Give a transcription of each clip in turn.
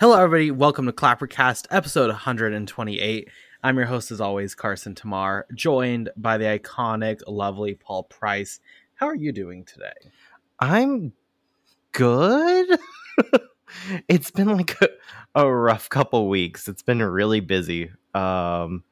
Hello, everybody. Welcome to Clappercast, episode 128. I'm your host, as always, Carson Tamar, joined by the iconic, lovely Paul Price. How are you doing today? I'm good. it's been like a, a, rough couple weeks. It's been really busy. Um,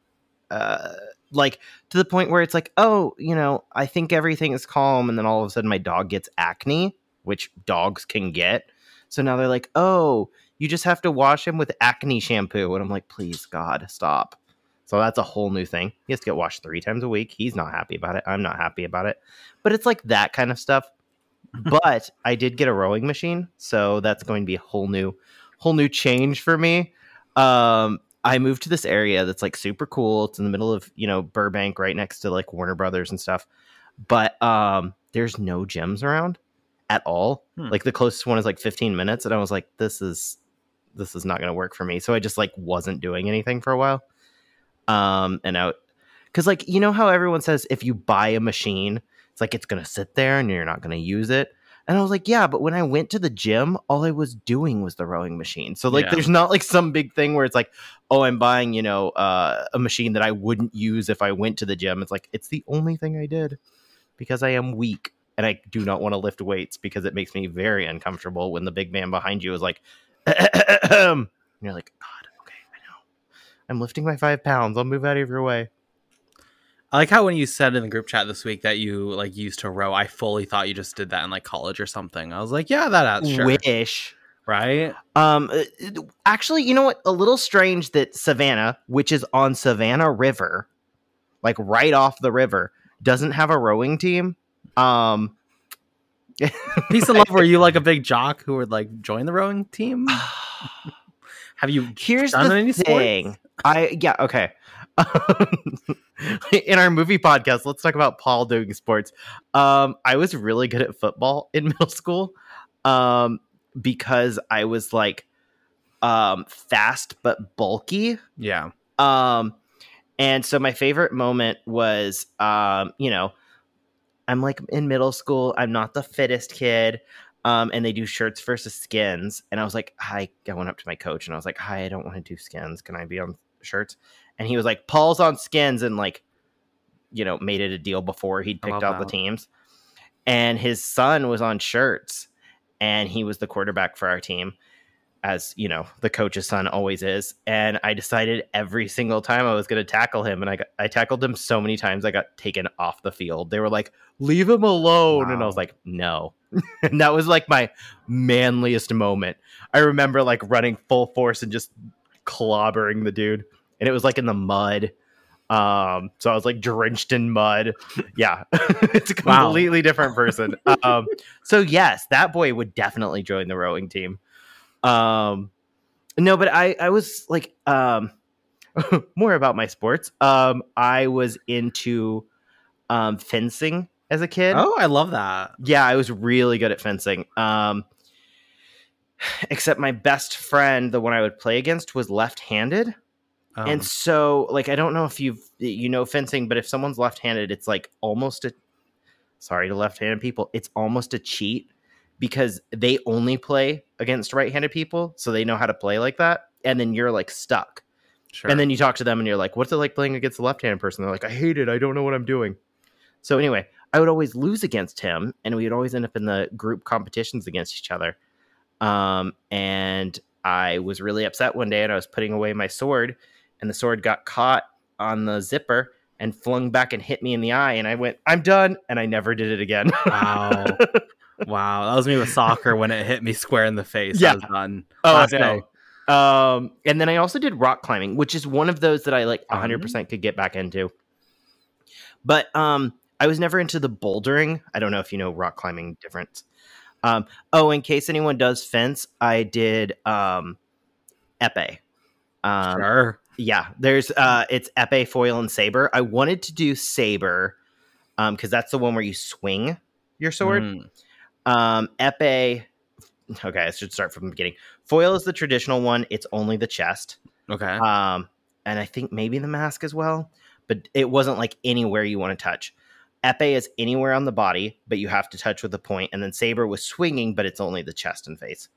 uh, like to the point where it's like, oh, you know, I think everything is calm, and then all of a sudden my dog gets acne, which dogs can get. So now they're like, oh, you just have to wash him with acne shampoo, and I'm like, please, God, stop. So that's a whole new thing. He has to get washed three times a week. He's not happy about it. I'm not happy about it. But it's like that kind of stuff. but I did get a rowing machine, so that's going to be a whole new, whole new change for me. Um, I moved to this area that's like super cool. It's in the middle of you know Burbank, right next to like Warner Brothers and stuff. But um, there's no gyms around at all. Hmm. Like the closest one is like 15 minutes, and I was like, this is this is not going to work for me. So I just like wasn't doing anything for a while. Um, and out because like you know how everyone says if you buy a machine, it's like it's going to sit there and you're not going to use it. And I was like, yeah, but when I went to the gym, all I was doing was the rowing machine. So like, yeah. there's not like some big thing where it's like, oh, I'm buying, you know, uh, a machine that I wouldn't use if I went to the gym. It's like it's the only thing I did because I am weak and I do not want to lift weights because it makes me very uncomfortable when the big man behind you is like, and you're like, God, okay, I know. I'm lifting my five pounds. I'll move out of your way. I like how when you said in the group chat this week that you like used to row, I fully thought you just did that in like college or something. I was like, yeah, that sure. Wish. Right? Um uh, actually, you know what? A little strange that Savannah, which is on Savannah River, like right off the river, doesn't have a rowing team. Um Piece of love. Were you like a big jock who would like join the rowing team? Have you? Here's the thing. Sports? I yeah okay. in our movie podcast, let's talk about Paul doing sports. Um, I was really good at football in middle school um, because I was like um, fast but bulky. Yeah. Um, and so my favorite moment was, um, you know, I'm like in middle school. I'm not the fittest kid. Um, and they do shirts versus skins. And I was like, hi, I went up to my coach and I was like, hi, I don't want to do skins. Can I be on shirts? And he was like, Paul's on skins and like, you know, made it a deal before he'd picked out that. the teams. And his son was on shirts and he was the quarterback for our team as you know the coach's son always is. And i decided every single time i was going to tackle him and i got, i tackled him so many times i got taken off the field. They were like leave him alone. Wow. and i was like no. And that was like my manliest moment. I remember like running full force and just clobbering the dude and it was like in the mud. Um so i was like drenched in mud. Yeah. It's a completely wow. different person. Um so yes that boy would definitely join the rowing team um, no, but I I was like um more about my sports. Um, I was into um fencing as a kid. Oh, I love that. Yeah, I was really good at fencing. Um, except my best friend, the one I would play against, was left-handed. Um, and so like I don't know if you've you know fencing, but if someone's left-handed, it's like almost a sorry to left-handed people, it's almost a cheat because they only play against right-handed people, so they know how to play like that, and then you're like stuck. Sure. And then you talk to them and you're like, "What's it like playing against a left-handed person?" They're like, "I hate it. I don't know what I'm doing." So anyway, I would always lose against him, and we would always end up in the group competitions against each other. Um, and I was really upset one day, and I was putting away my sword, and the sword got caught on the zipper and flung back and hit me in the eye, and I went, "I'm done," and I never did it again. Wow. wow, that was me with soccer when it hit me square in the face. Yeah, I was done. Oh Last no. Um, and then I also did rock climbing, which is one of those that I like 100 mm-hmm. percent could get back into. But um, I was never into the bouldering. I don't know if you know rock climbing difference. Um, oh, in case anyone does fence, I did um, epee. Um, sure. Yeah, there's uh, it's epee, foil, and saber. I wanted to do saber um, because that's the one where you swing your sword. Mm. Um, epee. Okay, I should start from the beginning. Foil is the traditional one. It's only the chest. Okay. Um, and I think maybe the mask as well, but it wasn't like anywhere you want to touch. Epee is anywhere on the body, but you have to touch with a point. And then Saber was swinging, but it's only the chest and face.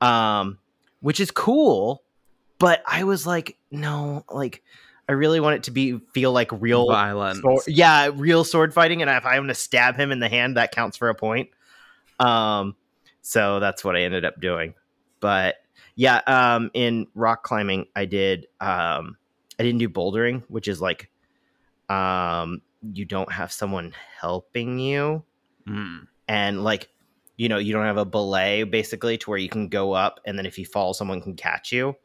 Um, which is cool. But I was like, no, like I really want it to be feel like real Violence. sword, yeah, real sword fighting. And if I'm going to stab him in the hand, that counts for a point. Um, so that's what I ended up doing. But yeah, um, in rock climbing, I did. Um, I didn't do bouldering, which is like, um, you don't have someone helping you, Mm. and like, you know, you don't have a belay basically to where you can go up, and then if you fall, someone can catch you.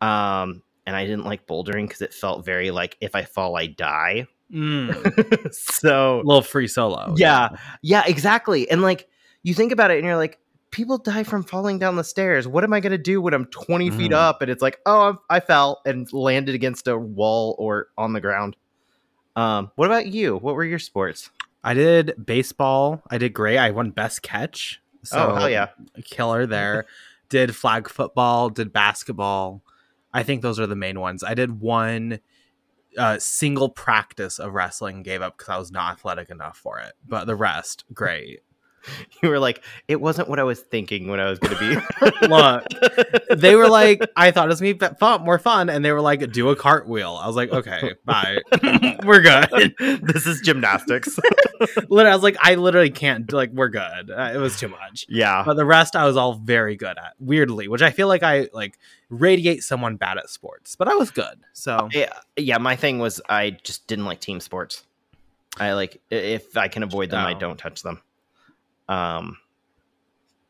Um, and I didn't like bouldering because it felt very like if I fall, I die. Mm. so little free solo. yeah, yeah, exactly. And like you think about it, and you're like, people die from falling down the stairs. What am I gonna do when I'm 20 feet Mhm. up and it's like, oh, I fell and landed against a wall or on the ground? Um, what about you? What were your sports? I did baseball. I did great. I won best catch. So oh, hell yeah! killer there. did flag football, did basketball. I think those are the main ones. I did one uh, single practice of wrestling, gave up because I was not athletic enough for it. But the rest, great. You were like, it wasn't what I was thinking when I was gonna be. Look, They were like, I thought it was me fun, more fun, and they were like, do a cartwheel. I was like, okay, bye, we're good. this is gymnastics. Literally, I was like, I literally can't. Like, we're good. Uh, it was too much. yeah. but the rest I was all very good at. Weirdly, which I feel like I like radiate someone bad at sports, but I was good. So yeah, yeah. My thing was I just didn't like team sports. I like if I can avoid them, I Oh. don't touch them. Um,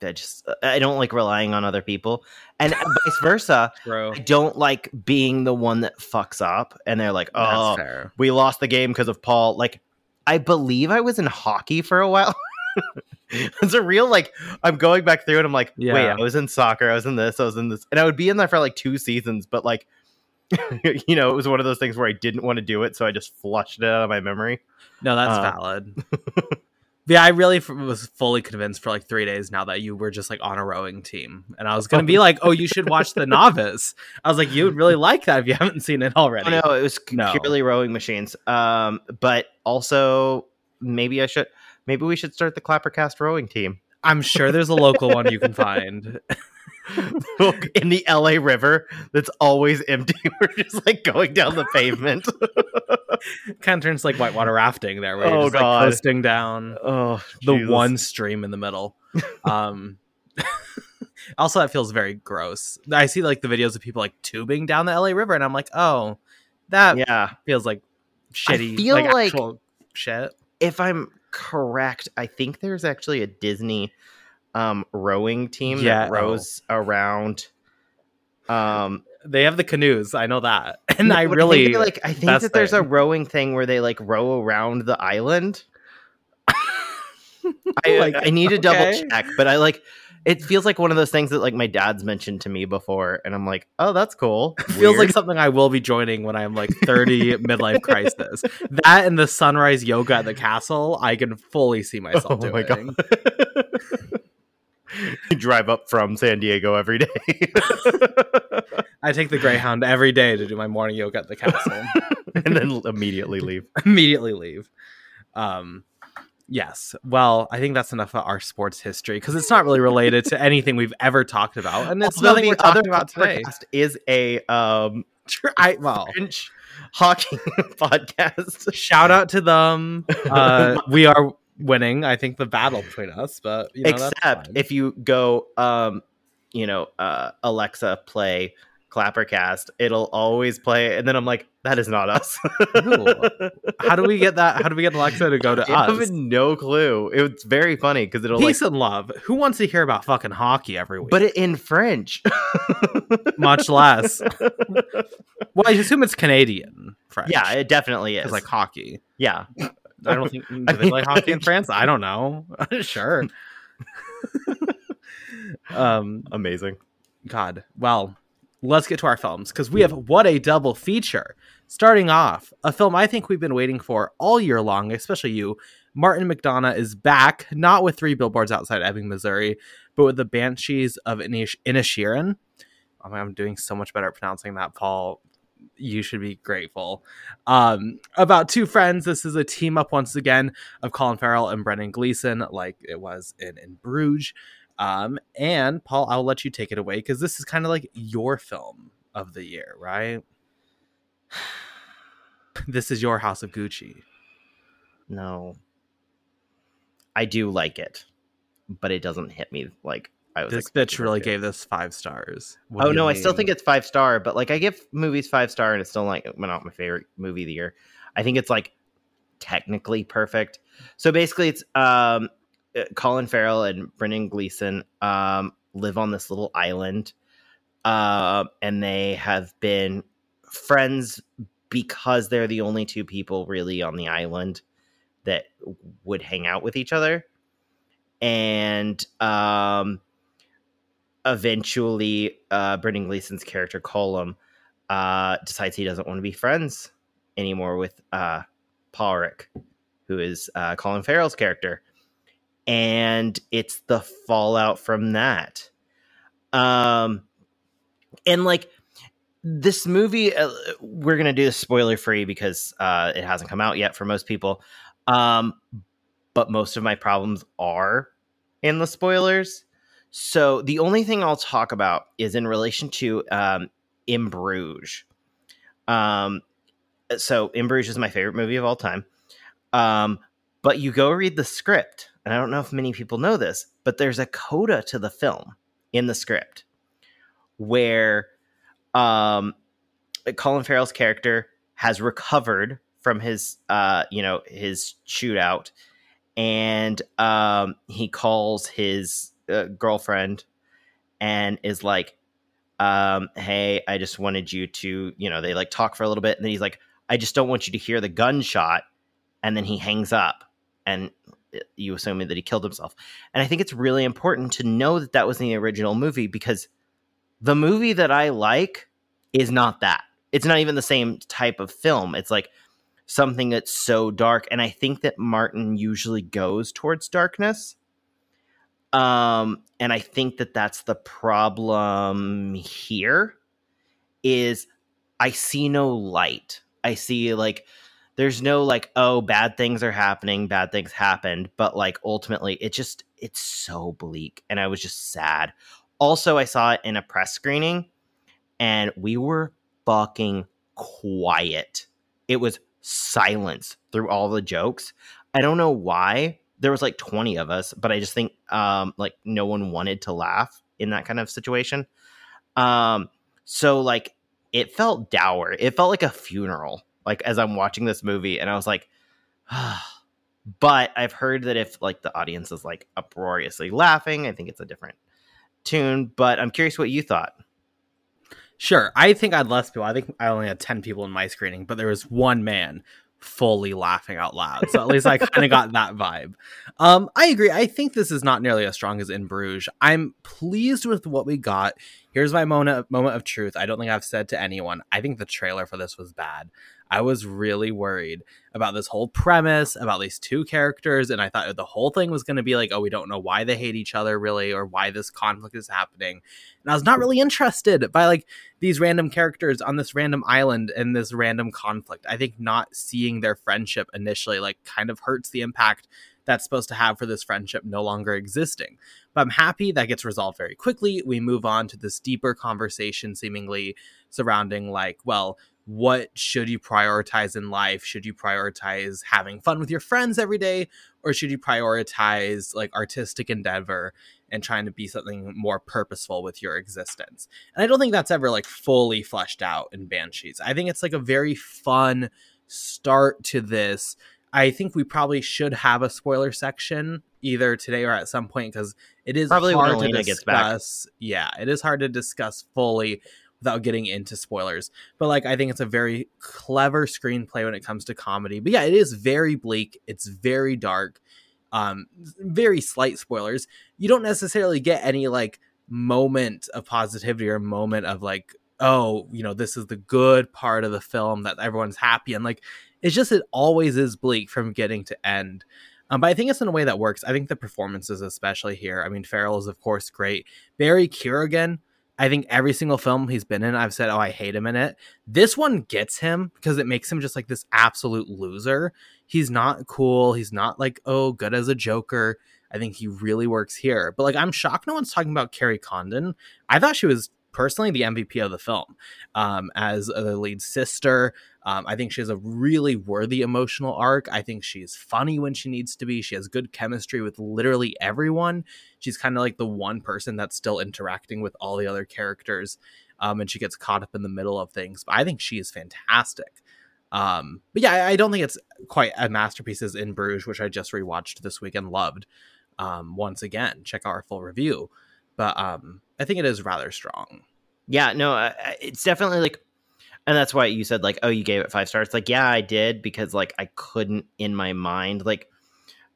I just I don't like relying on other people, and vice versa. bro, I don't like being the one that fucks up, and they're like, "Oh, we lost the game because of Paul." Like, I believe I was in hockey for a while. it's a real like I'm going back through and I'm like, wait, I was in soccer, I was in this, I was in this, and I would be in there for like two seasons, but like, you know, it was one of those things where I didn't want to do it, so I just flushed it out of my memory. No, that's Uh, valid. Yeah, I really f- was fully convinced for like three days now that you were just like on a rowing team, and I was gonna be like, "Oh, you should watch The Novice." I was like, "You would really like that if you haven't seen it already." Oh no, it was c- No. purely rowing machines. Um, but also maybe I should, maybe we should start the Clappercast rowing team I'm sure there's a local one you can find. in the LA River that's always empty. We're just like going down the pavement. kind of turns like whitewater rafting there, where you're Oh, just like coasting down. oh, the Jesus. one stream in the middle. Um also that feels very gross. I see like the videos of people like tubing down the LA River and I'm like, "Oh, that Yeah. feels like shitty I feel like, like- shit." if I'm correct, I think there's actually a Disney um rowing team Yeah, that rows around um They have the canoes, I know that. And I really think, like I think that there's a rowing thing where they like row around the island. I, Like, I need to double check, but I like it feels like one of those things that like my dad's mentioned to me before, and I'm like, oh, that's cool. feels like something I will be joining when I'm like 30 midlife crisis. That and the sunrise yoga at the castle, I can fully see myself oh doing. my god. You drive up from San Diego every day. I take the Greyhound every day to do my morning yoga at the castle. and then immediately leave. immediately leave. Um, yes. Well, I think that's enough of our sports history because it's not really related to anything we've ever talked about, and it's Although nothing we're talking about today. podcast is a um I well, French hockey podcast. shout out to them. Uh, we are winning. I think the battle between us, but you know, Except if you go um you know uh Alexa play Clappercast, it'll always play and then I'm like, that is not us. How do we get that? How do we get Alexa to go to I us? I have no clue. It's very funny because it'll like Peace and love. Who wants to hear about fucking hockey every week? but in French. much less. Well, I assume it's Canadian French. yeah, it definitely is. like hockey. yeah. I don't think do they play hockey in France. I don't know. sure. um. Amazing. God. Well, let's get to our films because we have what a double feature. Starting off, a film I think we've been waiting for all year long, especially you. Martin McDonagh is back, not with three billboards outside Ebbing, Missouri, but with the Banshees of Inish- Inisherin. Oh, I'm doing so much better at pronouncing that, Paul. You should be grateful. Um, about two friends. This is a team up once again of Colin Farrell and Brendan Gleeson, like it was in, in Bruges. Um, and Paul, I'll let you take it away because this is kind of like your film of the year, right? this is your House of Gucci. No. I do like it, but it doesn't hit me like. This bitch really gave this five stars. What Oh no, I still think it's five star, but like I give movies five star, and it's still like not my favorite movie of the year. I think it's like technically perfect. So basically, it's um, uh, Colin Farrell and Brendan Gleeson um, live on this little island, uh, and they have been friends because they're the only two people really on the island that would hang out with each other, and um eventually uh Brendan Gleeson's character Colm uh decides he doesn't want to be friends anymore with uh Pádraic, who is uh Colin Farrell's character. And it's the fallout from that. Um and like this movie uh, we're to do this spoiler free because uh it hasn't come out yet for most people. Um but most of my problems are in the spoilers. So the only thing I'll talk about is in relation to um, In Bruges. Um, so In Bruges is my favorite movie of all time. Um, but you go read the script, and I don't know if many people know this, but there's a coda to the film in the script where um, Colin Farrell's character has recovered from his, uh, you know, his shootout, and um, he calls his uh, girlfriend and is like, um, "Hey, I just wanted you to, you know." They like talk for a little bit, and then he's like, "I just don't want you to hear the gunshot," and then he hangs up, and uh, you assume that he killed himself. And I think it's really important to know that that was in the original movie because the movie that I like is not that. It's not even the same type of film. It's like something that's so dark, and I think that Martin usually goes towards darkness um and i think that that's the problem here is i see no light. I see like there's no like oh bad things are happening bad things happened but like ultimately it just it's so bleak and i was just sad. Also i saw it in a press screening and we were fucking quiet. It was silence through all the jokes. I don't know why there was like 20 of us but i just think um like no one wanted to laugh in that kind of situation. Um so like it felt dour. It felt like a funeral like as i'm watching this movie and i was like but i've heard that if like the audience is like uproariously laughing i think it's a different tune but i'm curious what you thought. Sure, I think I had less people. I think I only had ten people in my screening, but there was one man fully laughing out loud. So at least I kind of got that vibe. Um, I agree. I think this is not nearly as strong as In Bruges. I'm pleased with what we got. Here's my moment moment of truth. I don't think I've said to anyone. I think the trailer for this was bad. I was really worried about this whole premise, about these two characters, and I thought the whole thing was going to be like, oh, we don't know why they hate each other really, or why this conflict is happening. And I was not really interested by like these random characters on this random island and this random conflict. I think not seeing their friendship initially like kind of hurts the impact that's supposed to have for this friendship no longer existing. But I'm happy that gets resolved very quickly. We move on to this deeper conversation, seemingly surrounding like, well, what should you prioritize in life? Should you prioritize having fun with your friends every day, or should you prioritize like artistic endeavor and trying to be something more purposeful with your existence? And I don't think that's ever like fully fleshed out in Banshees. I think it's like a very fun start to this. I think we probably should have a spoiler section either today or at some point because it is Probably when hard to Elena discuss. gets back. Yeah, it is hard to discuss fully without getting into spoilers. But like I think it's a very clever screenplay when it comes to comedy. But yeah, it is very bleak. It's very dark. Um very slight spoilers. You don't necessarily get any like moment of positivity or moment of like oh, you know, this is the good part of the film that everyone's happy and like it's just it always is bleak from getting to end. Um, but I think it's in a way that works. I think the performances, especially here. I mean, Farrell is of course great. Barry Keoghan, I think every single film he's been in, I've said, oh, I hate him in it. This one gets him because it makes him just like this absolute loser. He's not cool. He's not like, oh, good as a Joker. I think he really works here. But like, I'm shocked no one's talking about Kerry Condon. I thought she was personally the MVP of the film um, as the lead sister. Um, I think she has a really worthy emotional arc. I think she's funny when she needs to be. She has good chemistry with literally everyone. She's kind of like the one person that's still interacting with all the other characters, um, and she gets caught up in the middle of things. But I think she is fantastic. Um, but yeah, I, I don't think it's quite a masterpiece as in Bruges, which I just rewatched this week and loved. Um, once again, check out our full review. But um, I think it is rather strong. Yeah, no, uh, it's definitely like, and that's why you said like, oh, you gave it five stars. Like, yeah, I did because like I couldn't in my mind like.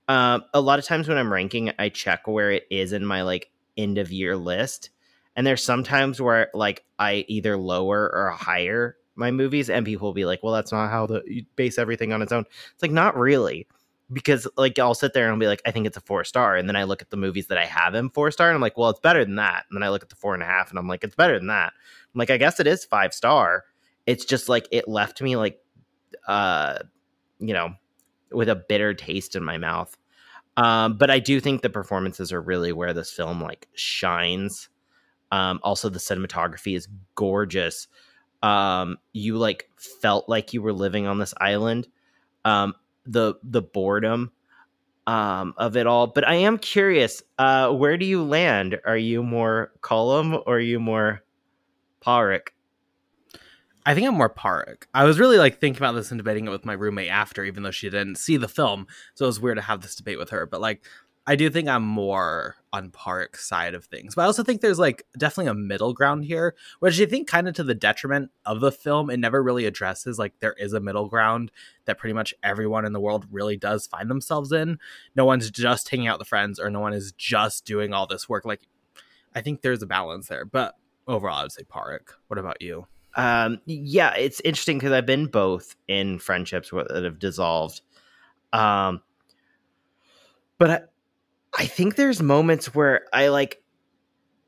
Um, a lot of times when I'm ranking, I check where it is in my like end of year list, and there's sometimes where like I either lower or higher my movies, and people will be like, "Well, that's not how the you base everything on its own." It's like not really because like I'll sit there and I'll be like, I think it's a four star, and then I look at the movies that I have in four star, and I'm like, well, it's better than that. And then I look at the four and a half, and I'm like, it's better than that. I'm like, I guess it is five star. It's just like it left me like, uh, you know, with a bitter taste in my mouth. Um, but I do think the performances are really where this film like shines. Um, also, the cinematography is gorgeous. Um, you like felt like you were living on this island. Um, the the boredom um, of it all. But I am curious, uh, where do you land? Are you more Colm or are you more Pádraic? I think I'm more Pádraic. I was really like thinking about this and debating it with my roommate after, even though she didn't see the film. So it was weird to have this debate with her. But like I do think I'm more on Pádraic's side of things. But I also think there's like definitely a middle ground here, which I think kind of to the detriment of the film, it never really addresses like there is a middle ground that pretty much everyone in the world really does find themselves in. No one's just hanging out with friends or no one is just doing all this work. Like I think there's a balance there. But overall I would say Park. What about you? Um yeah, it's interesting because I've been both in friendships that have dissolved. Um but I, I think there's moments where I like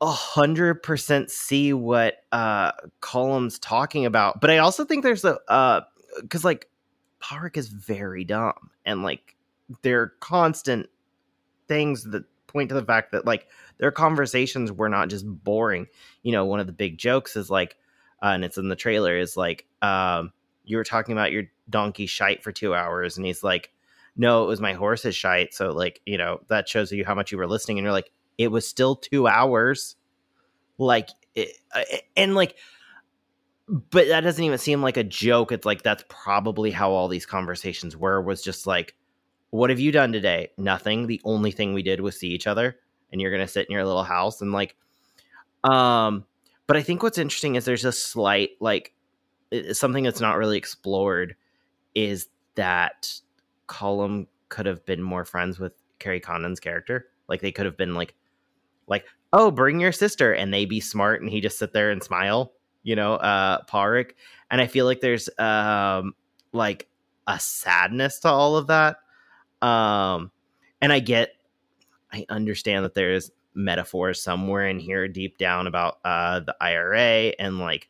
a hundred percent see what uh Colm's talking about, but I also think there's a uh because like Pádraic is very dumb and like there are constant things that point to the fact that like their conversations were not just boring. You know, one of the big jokes is like, uh, and it's in the trailer, is like, um, you were talking about your donkey shite for two hours, and he's like, no, it was my horse's shite. So like, you know, that shows you how much you were listening. And you're like, it was still two hours. Like, it, and like, but that doesn't even seem like a joke. It's like, that's probably how all these conversations were, was just like, what have you done today? Nothing. The only thing we did was see each other and you're going to sit in your little house and like, um, but I think what's interesting is there's a slight, like, something that's not really explored is that Colm could have been more friends with Kerry Condon's character. Like they could have been like, like, oh, bring your sister, and they be smart, and he just sit there and smile, you know, uh, Pádraic. And I feel like there's um like a sadness to all of that. Um, and I get, I understand that there's metaphors somewhere in here deep down about uh the IRA and like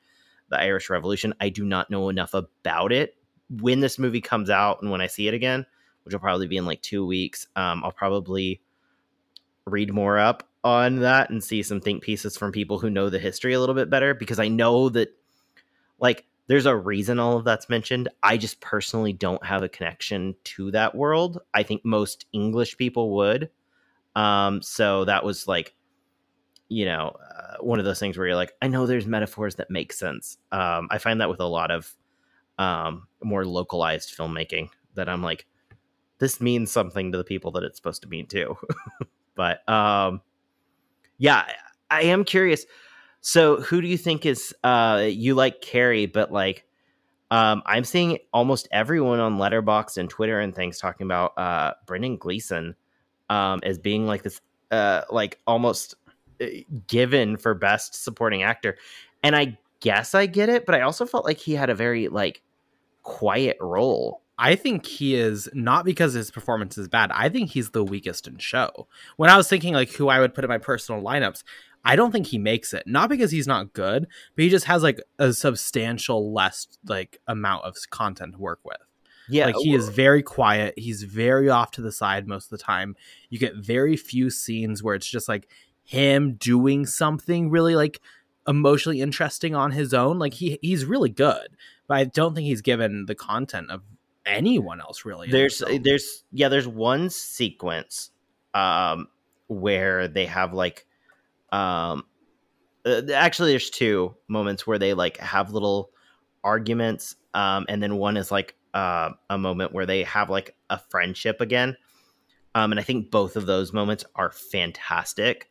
the Irish Revolution. I do not know enough about it when this movie comes out and when I see it again, which will probably be in like two weeks, um, I'll probably read more up on that and see some think pieces from people who know the history a little bit better because I know that like there's a reason all of that's mentioned. I just personally don't have a connection to that world. I think most English people would. Um, so that was like, you know, uh, one of those things where you're like, I know there's metaphors that make sense. Um, I find that with a lot of um, more localized filmmaking that I'm like, this means something to the people that it's supposed to mean too. but um, yeah, I am curious. So, who do you think is uh, you like Kerry, but like um, I'm seeing almost everyone on Letterboxd and Twitter and things talking about uh, Brendan Gleeson um, as being like this, uh, like almost uh, given for best supporting actor, and I guess I get it, but I also felt like he had a very like quiet role. I think he is not because his performance is bad. I think he's the weakest in show. When I was thinking like who I would put in my personal lineups, I don't think he makes it. Not because he's not good, but he just has like a substantial less like amount of content to work with. Yeah, like he is very quiet. He's very off to the side most of the time. You get very few scenes where it's just like him doing something really like emotionally interesting on his own. Like he he's really good, but I don't think he's given the content of anyone else really. there's there's yeah there's one sequence um where they have like um uh, actually there's two moments where they like have little arguments um and then one is like uh, a moment where they have like a friendship again um and i think both of those moments are fantastic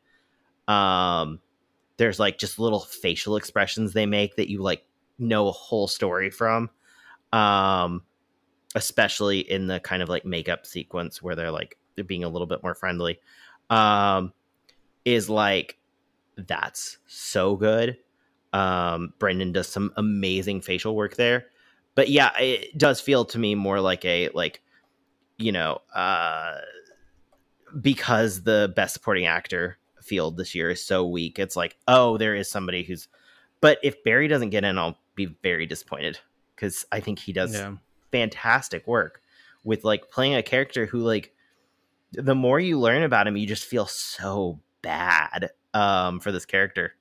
um there's like just little facial expressions they make that you like know a whole story from um especially in the kind of like makeup sequence where they're like they're being a little bit more friendly um is like that's so good. Um brendan does some amazing facial work there. But yeah it does feel to me more like a like you know uh because the best supporting actor field this year is so weak it's like oh there is somebody who's but if barry doesn't get in i'll be very disappointed because i think he does yeah. fantastic work with like playing a character who like the more you learn about him you just feel so bad um for this character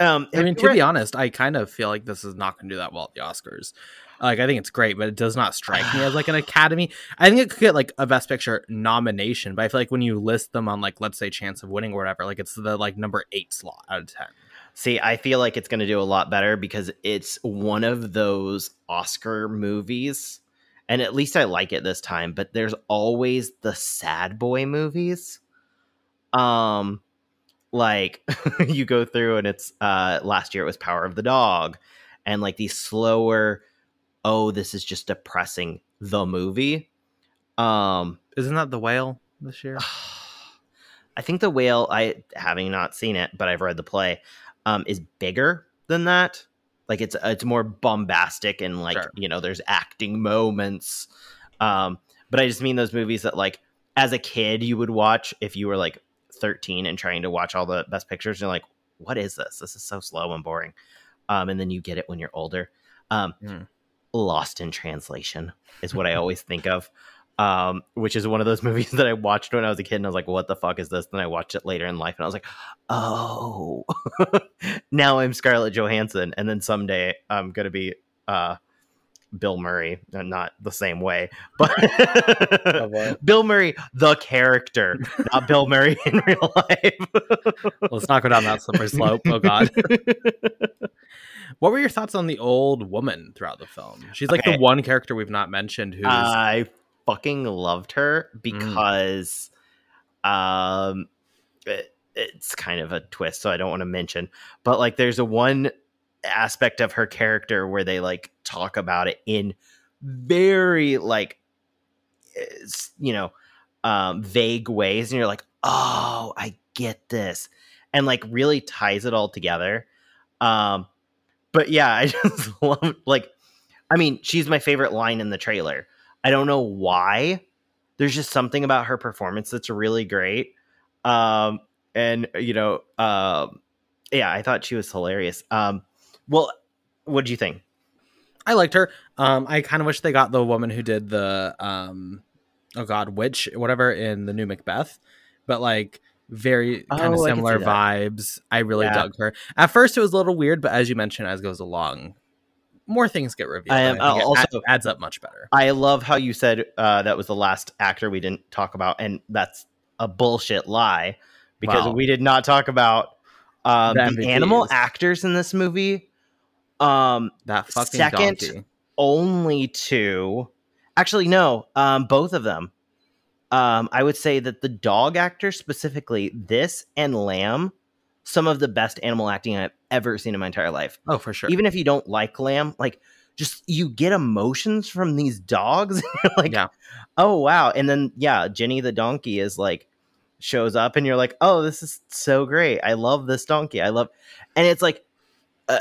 um I mean, to be honest, I kind of feel like this is not going to do that well at the Oscars. Like, I think it's great, but it does not strike me as like an Academy. I think it could get like a Best Picture nomination, but I feel like when you list them on like, let's say, chance of winning or whatever, like it's the like number eight slot out of ten. see i feel like it's going to do a lot better because it's one of those oscar movies and at least i like it this time but there's always the sad boy movies um like you go through and it's uh last year it was power of the dog and like these slower oh this is just depressing the movie um Isn't that the whale this year? i think the whale i having not seen it but i've read the play um is bigger than that like it's it's more bombastic and like Sure. you know there's acting moments um but i just mean those movies that like as a kid you would watch if you were like 13 and trying to watch all the best pictures and you're like what is this this is so slow and boring um and then you get it when you're older um Hmm. Lost in translation is what i always think of um which is one of those movies that i watched when i was a kid and i was like what the fuck is this then i watched it later in life and i was like oh now i'm scarlett johansson and then someday i'm gonna be uh bill murray uh, not the same way but what? bill murray the character not bill murray in real life Let's not go down that slippery slope. Oh God. What were your thoughts on the old woman throughout the film? She's like Okay. the one character we've not mentioned who's I fucking loved her because um it, it's kind of a twist so I don't want to mention but like there's a one aspect of her character where they like talk about it in very like you know um vague ways and you're like oh I get this and like really ties it all together um but yeah I just love like I mean she's my favorite line in the trailer I don't know why. There's just something about her performance that's really great. Um, and you know, um, yeah, I thought she was hilarious. Um, well, what do you think? I liked her. Um, I kind of wish they got the woman who did the um, oh god, witch, whatever in the new Macbeth, but like very kind of Oh, similar vibes. I really Yeah. dug her. At first, it was a little weird, but as you mentioned, as goes along, more things get revealed. I am- I also- add- adds up much better. I love how you said uh, that was the last actor we didn't talk about, and that's a bullshit lie because Wow. we did not talk about um, The the, animal actors in this movie. Um, That fucking Second- donkey. only two. Actually, no, um, both of them. Um, I would say that the dog actor specifically, this and Lamb, some of the best animal acting I've ever seen in my entire life. Oh, for sure. Even if you don't like Lamb, like just you get emotions from these dogs. Like, Yeah. oh wow. And then yeah, Jenny the donkey is like shows up, and you're like, oh, this is so great. I love this donkey. I love, and it's like. Uh,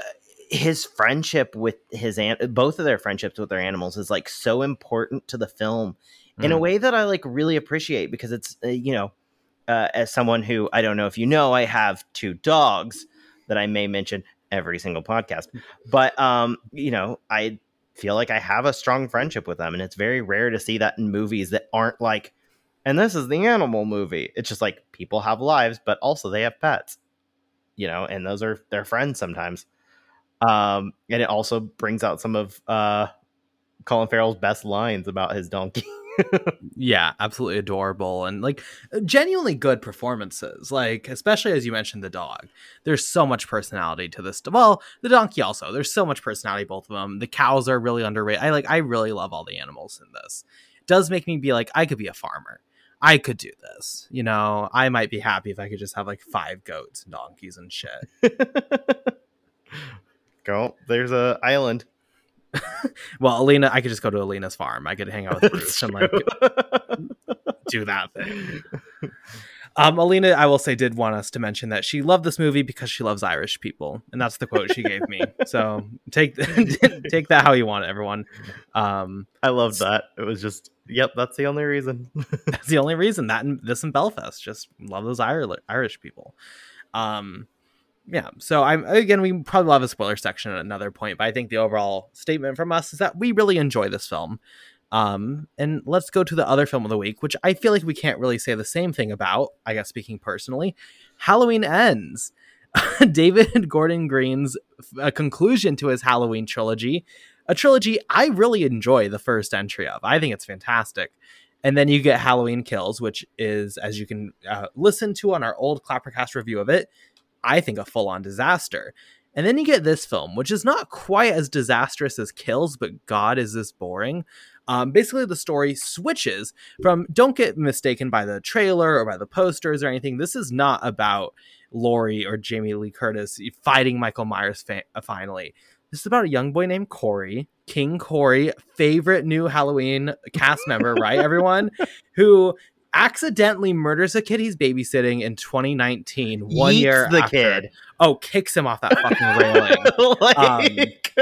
his friendship with his an- both of their friendships with their animals is like so important to the film in a Mm. way that I like really appreciate because it's uh, you know uh, as someone who I don't know if you know I have two dogs that I may mention every single podcast but um you know I feel like I have a strong friendship with them. And it's very rare to see that in movies that aren't like, and this is the animal movie. It's just like people have lives, but also they have pets, you know, and those are their friends sometimes. Um, and it also brings out some of uh, Colin Farrell's best lines about his donkey. yeah, absolutely adorable and like uh, genuinely good performances. Like especially as you mentioned the dog. There's so much personality to this. Well, the donkey also. There's so much personality both of them. The cows are really underrated. I like I really love all the animals in this. It does make me be like I could be a farmer. I could do this. You know, I might be happy if I could just have like five goats and donkeys and shit. Go. There's a island. well, Alina, I could just go to Alina's farm. I could hang out with Bruce and like do that thing. Um, Alina, I will say, did want us to mention that she loved this movie because she loves Irish people, and that's the quote she gave me. So take take that how you want it, everyone. Um, I loved that. It was just, yep, that's the only reason. that's the only reason. That and this in Belfast, just love those Irish people. Um, yeah so i'm again we probably have a spoiler section at another point but i think the overall statement from us is that we really enjoy this film. Um and let's go to the other film of the week which i feel like we can't really say the same thing about i guess speaking personally. Halloween ends. David gordon green's uh, conclusion to his halloween trilogy a trilogy i really enjoy the first entry of. I think it's fantastic. And then you get Halloween Kills, which is, as you can uh, listen to on our old Clappercast review of it, I think, a full on disaster. And then you get this film, which is not quite as disastrous as Kills, but God, is this boring. Um, basically, the story switches from don't get mistaken by the trailer or by the posters or anything. This is not about Laurie or Jamie Lee Curtis fighting Michael Myers fa- uh, finally. This is about a young boy named Corey, King Corey, favorite new Halloween cast member, right, everyone? Who accidentally murders a kid he's babysitting in 2019, one Yeets year the after. kid. Oh, kicks him off that fucking railing. like...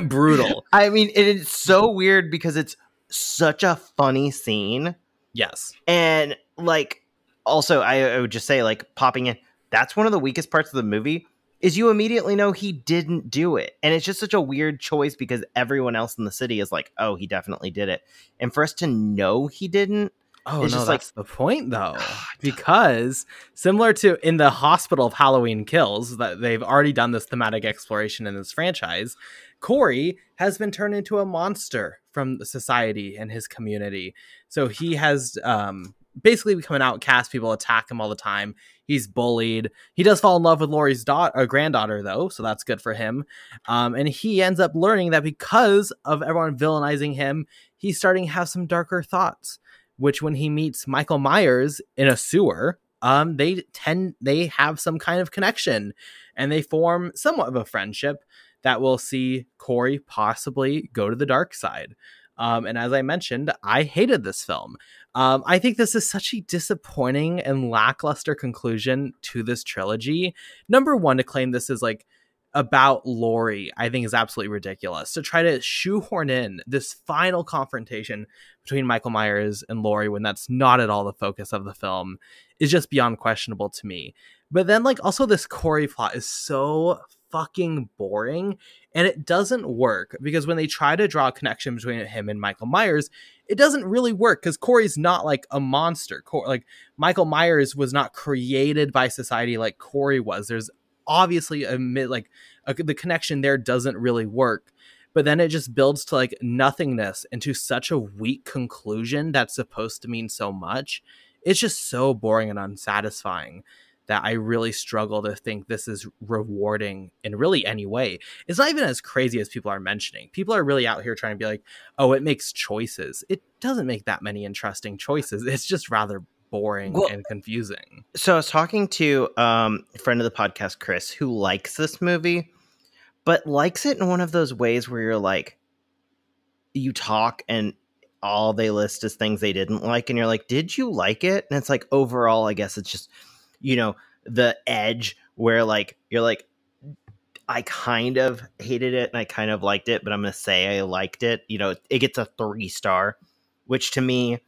um, brutal. I mean, it's so weird because it's such a funny scene. Yes, and like also, I, I would just say like popping in. That's one of the weakest parts of the movie is you immediately know he didn't do it. And it's just such a weird choice because everyone else in the city is like, oh, he definitely did it. And for us to know he didn't Oh it's no, that's like, the point though, because similar to in the Hospital of Halloween Kills, that they've already done this thematic exploration in this franchise. Corey has been turned into a monster from society and his community. So he has um, basically become an outcast. People attack him all the time. He's bullied. He does fall in love with Laurie's daughter, uh, granddaughter, though, so that's good for him. Um, and he ends up learning that because of everyone villainizing him, he's starting to have some darker thoughts which when he meets Michael Myers in a sewer, um, they tend they have some kind of connection, and they form somewhat of a friendship that will see Corey possibly go to the dark side. Um, and as I mentioned, I hated this film. Um, I think this is such a disappointing and lackluster conclusion to this trilogy. Number one, to claim this is like about Laurie, I think is absolutely ridiculous. To try to shoehorn in this final confrontation between Michael Myers and Laurie when that's not at all the focus of the film is just beyond questionable to me. But then, like, also this Corey plot is so fucking boring and it doesn't work because when they try to draw a connection between him and Michael Myers, it doesn't really work because Corey's not like a monster. Cor- like Michael Myers was not created by society like Corey was. There's obviously a like a, the connection there doesn't really work but then it just builds to like nothingness into such a weak conclusion that's supposed to mean so much it's just so boring and unsatisfying that I really struggle to think this is rewarding in really any way. It's not even as crazy as people are mentioning. People are really out here trying to be like, oh, it makes choices. It doesn't make that many interesting choices. It's just rather boring well, and confusing. So I was talking to um, a friend of the podcast, Chris, who likes this movie, but likes it in one of those ways where you're like, you talk and all they list is things they didn't like, and you're like, did you like it? And it's like overall, I guess it's just, you know, the edge where like you're like, I kind of hated it and I kind of liked it, but I'm gonna say I liked it. You know, it gets a three star, which to me,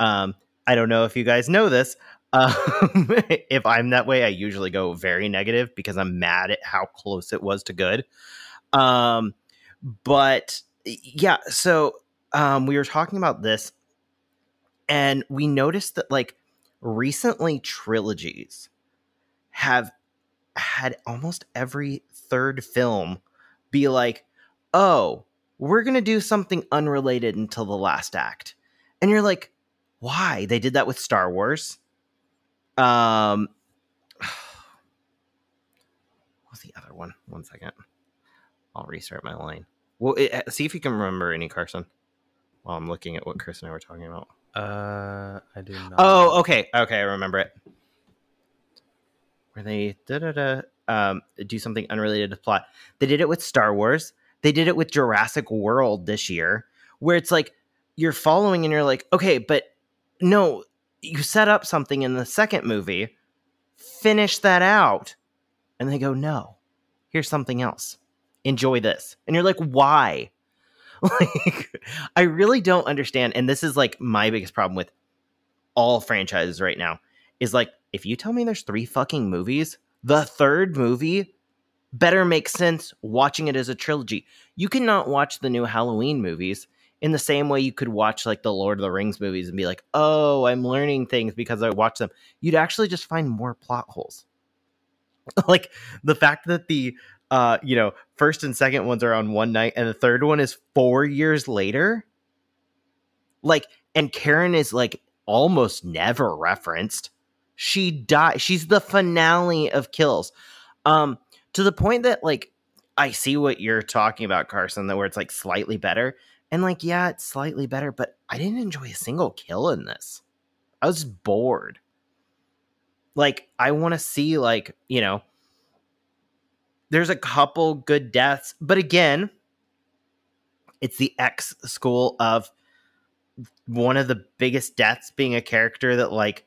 um, I don't know if you guys know this. Um, if I'm that way, I usually go very negative because I'm mad at how close it was to good. Um, but yeah, so um, we were talking about this, and we noticed that like recently trilogies have had almost every third film be like, oh, we're gonna do something unrelated until the last act, and you're like, why? They did that with Star Wars. Um, what's the other one? One second. I'll restart my line. Well, it, see if you can remember any Carson while I'm looking at what Chris and I were talking about. Uh, I do not. Oh, okay, okay, I remember it. Where they da da da um do something unrelated to plot. They did it with Star Wars. They did it with Jurassic World this year, where it's like you're following and you're like, okay, but no, you set up something in the second movie, finish that out, and they go, no, here's something else. Enjoy this, and you're like, why? like i really don't understand and this is like my biggest problem with all franchises right now is like if you tell me there's three fucking movies the third movie better make sense watching it as a trilogy you cannot watch the new halloween movies in the same way you could watch like the lord of the rings movies and be like oh i'm learning things because i watch them you'd actually just find more plot holes like the fact that the uh, you know, first and second ones are on one night, and the third one is four years later. Like, and Karen is like almost never referenced. She died. She's the finale of Kills. Um, to the point that like I see what you're talking about, Carson, that where it's like slightly better. And like, yeah, it's slightly better, but I didn't enjoy a single kill in this. I was bored. Like, I want to see like, you know, there's a couple good deaths, but again, it's the X school of one of the biggest deaths being a character that like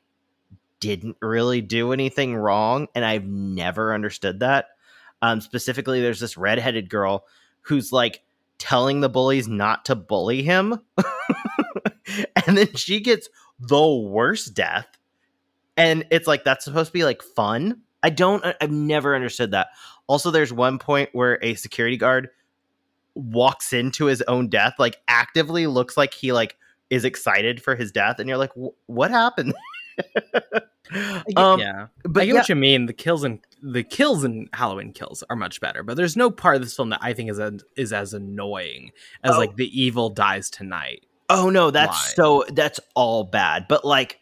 didn't really do anything wrong, and I've never understood that. Um, specifically, there's this redheaded girl who's like telling the bullies not to bully him, and then she gets the worst death, and it's like that's supposed to be like fun. I don't. I've never understood that. Also, there's one point where a security guard walks into his own death, like actively looks like he like is excited for his death, and you're like, what happened? um, yeah, but I get yeah. what you mean. The kills and the kills and Halloween kills are much better, but there's no part of this film that I think is a, is as annoying as oh. like the evil dies tonight. Oh no, that's line. so that's all bad. But like,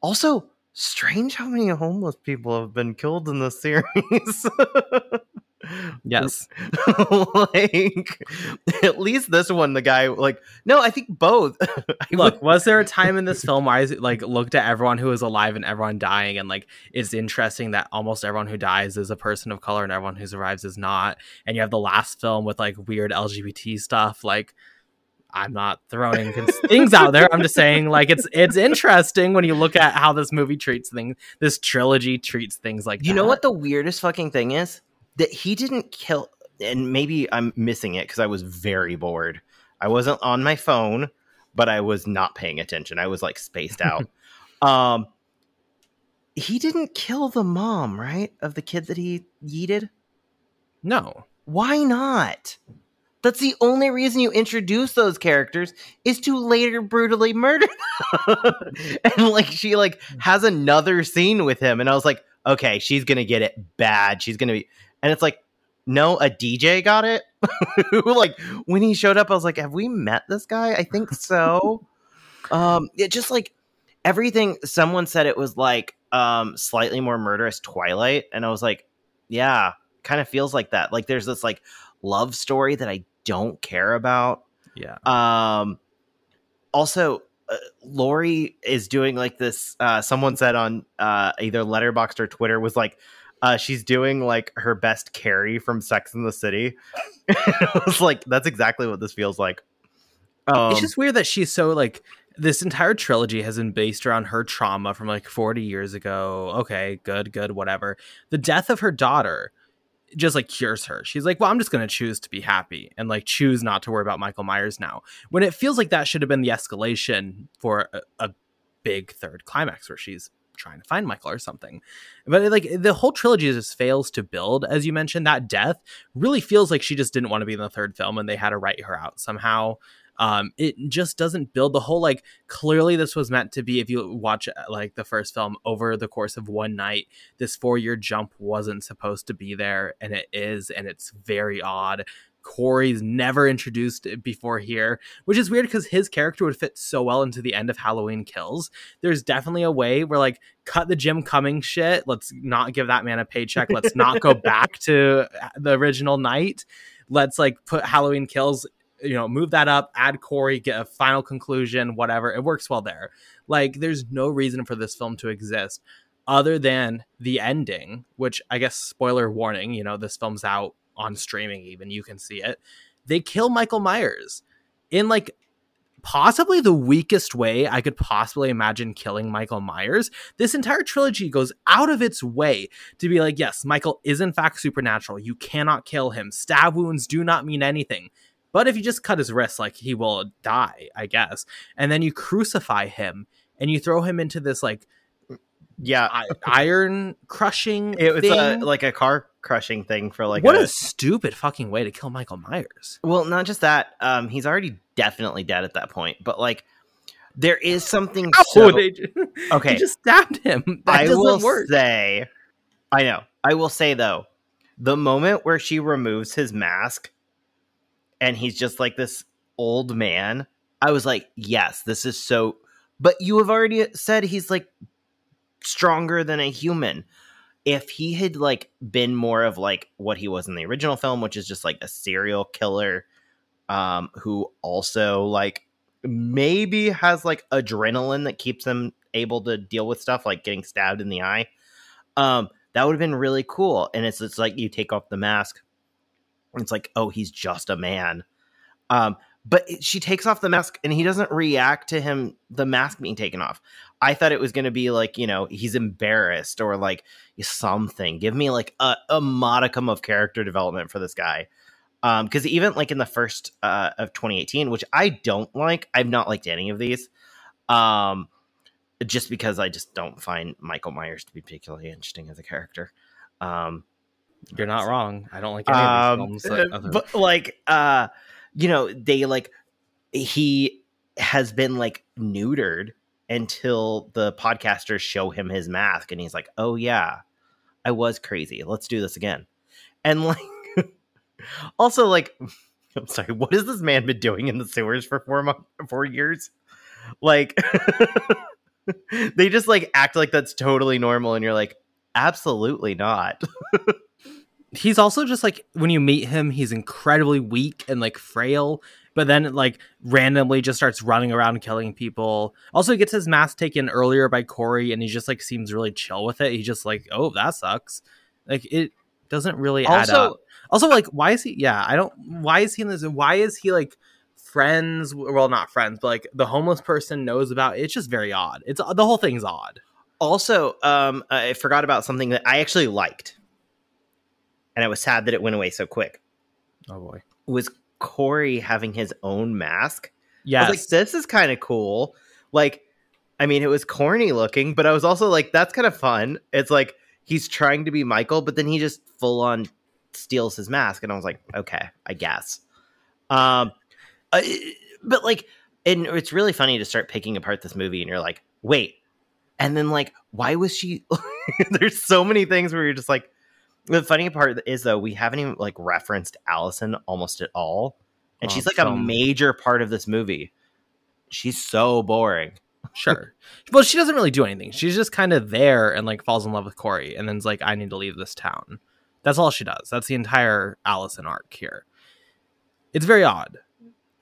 also strange how many homeless people have been killed in this series. Yes. like at least this one the guy like no, I think both. Look, was there a time in this film where I like looked at everyone who is alive and everyone dying and like it's interesting that almost everyone who dies is a person of color and everyone who survives is not. And you have the last film with like weird LGBT stuff like I'm not throwing things out there. I'm just saying, like it's it's interesting when you look at how this movie treats things. This trilogy treats things like. You that. know what the weirdest fucking thing is? That he didn't kill, and maybe I'm missing it because I was very bored. I wasn't on my phone, but I was not paying attention. I was like spaced out. um, he didn't kill the mom, right, of the kid that he yeeted. No. Why not? That's the only reason you introduce those characters is to later brutally murder them. and like she like has another scene with him and I was like, "Okay, she's going to get it bad. She's going to be." And it's like, "No, a DJ got it." like when he showed up I was like, "Have we met this guy? I think so." um it just like everything someone said it was like um slightly more murderous Twilight and I was like, "Yeah, kind of feels like that." Like there's this like love story that I don't care about. Yeah. Um also uh, Laurie is doing like this uh someone said on uh either Letterboxd or Twitter was like uh she's doing like her best Carrie from Sex in the City. it was like that's exactly what this feels like. Um, it's just weird that she's so like this entire trilogy has been based around her trauma from like 40 years ago. Okay, good, good, whatever. The death of her daughter just like cures her. She's like, well, I'm just going to choose to be happy and like choose not to worry about Michael Myers now. When it feels like that should have been the escalation for a, a big third climax where she's trying to find Michael or something. But like the whole trilogy just fails to build. As you mentioned, that death really feels like she just didn't want to be in the third film and they had to write her out somehow. Um, it just doesn't build the whole like clearly this was meant to be if you watch uh, like the first film over the course of one night this four year jump wasn't supposed to be there and it is and it's very odd Corey's never introduced before here, which is weird because his character would fit so well into the end of Halloween Kills. There's definitely a way where like cut the Jim Cummings shit. Let's not give that man a paycheck. Let's not go back to uh, the original night. Let's like put Halloween Kills, you know, move that up, add Corey, get a final conclusion, whatever. It works well there. Like there's no reason for this film to exist other than the ending, which I guess spoiler warning, you know, this film's out on streaming even you can see it they kill michael myers in like possibly the weakest way I could possibly imagine killing Michael Myers. This entire trilogy goes out of its way to be like, yes, Michael is in fact supernatural. You cannot kill him. Stab wounds do not mean anything. But if you just cut his wrist, like he will die, I guess. And then you crucify him and you throw him into this like yeah I- iron crushing. it was a, like a car crushing thing for like what a, a stupid fucking way to kill Michael Myers. well not just that um he's already definitely dead at that point but like there is something How so, they okay They just stabbed him. That I will work. say, I know. I will say though, the moment where she removes his mask and he's just like this old man, I was like, yes, this is so. But you have already said he's like stronger than a human. If he had like been more of like what he was in the original film, which is just like a serial killer, um, who also like maybe has like adrenaline that keeps him able to deal with stuff like getting stabbed in the eye. Um, that would have been really cool. And it's it's like you take off the mask, and it's like, oh, he's just a man. Um, but she takes off the mask and he doesn't react to him the mask being taken off. I thought it was going to be like you know he's embarrassed or like something. Give me like a, a modicum of character development for this guy. Um, because even like in the first uh of 2018, which I don't like, I've not liked any of these. Um, just because I just don't find Michael Myers to be particularly interesting as a character. Um, You're not wrong. I don't like any of um, these films. uh, other- but like uh you know they like he has been like neutered until the podcasters show him his mask and he's like oh yeah i was crazy. Let's do this again. And like also like i'm sorry what has this man been doing in the sewers for four months four years? Like they just like act like that's totally normal and you're like absolutely not. He's also just like when you meet him, he's incredibly weak and like frail. But then it, like randomly just starts running around killing people. Also, he gets his mask taken earlier by Corey, and he just like seems really chill with it. He's just like, "Oh, that sucks." Like it doesn't really add up. also Also, like, why is he? Yeah, I don't. Why is he in this? Why is he like friends? Well, not friends, but like the homeless person knows about. It's just very odd. It's the whole thing's odd. Also, um, I forgot about something that I actually liked, and I was sad that it went away so quick. Oh boy. Was Corey having his own mask? Was like, this is kind of cool. Like, I mean, it was corny looking, but I was also like, that's kind of fun. It's like he's trying to be Michael, but then he just full on steals his mask, and I was like, okay, I guess. Um, but like, and it's really funny to start picking apart this movie, and you're like, wait, and then like, why was she? There's so many things where you're just like. The funny part is though we haven't even like referenced Allison almost at all, and Oh, she's like a major part of this movie. She's so boring. Sure. well, she doesn't really do anything. She's just kind of there and like falls in love with Corey and then's like, I need to leave this town. That's all she does. That's the entire Allison arc here. It's very odd.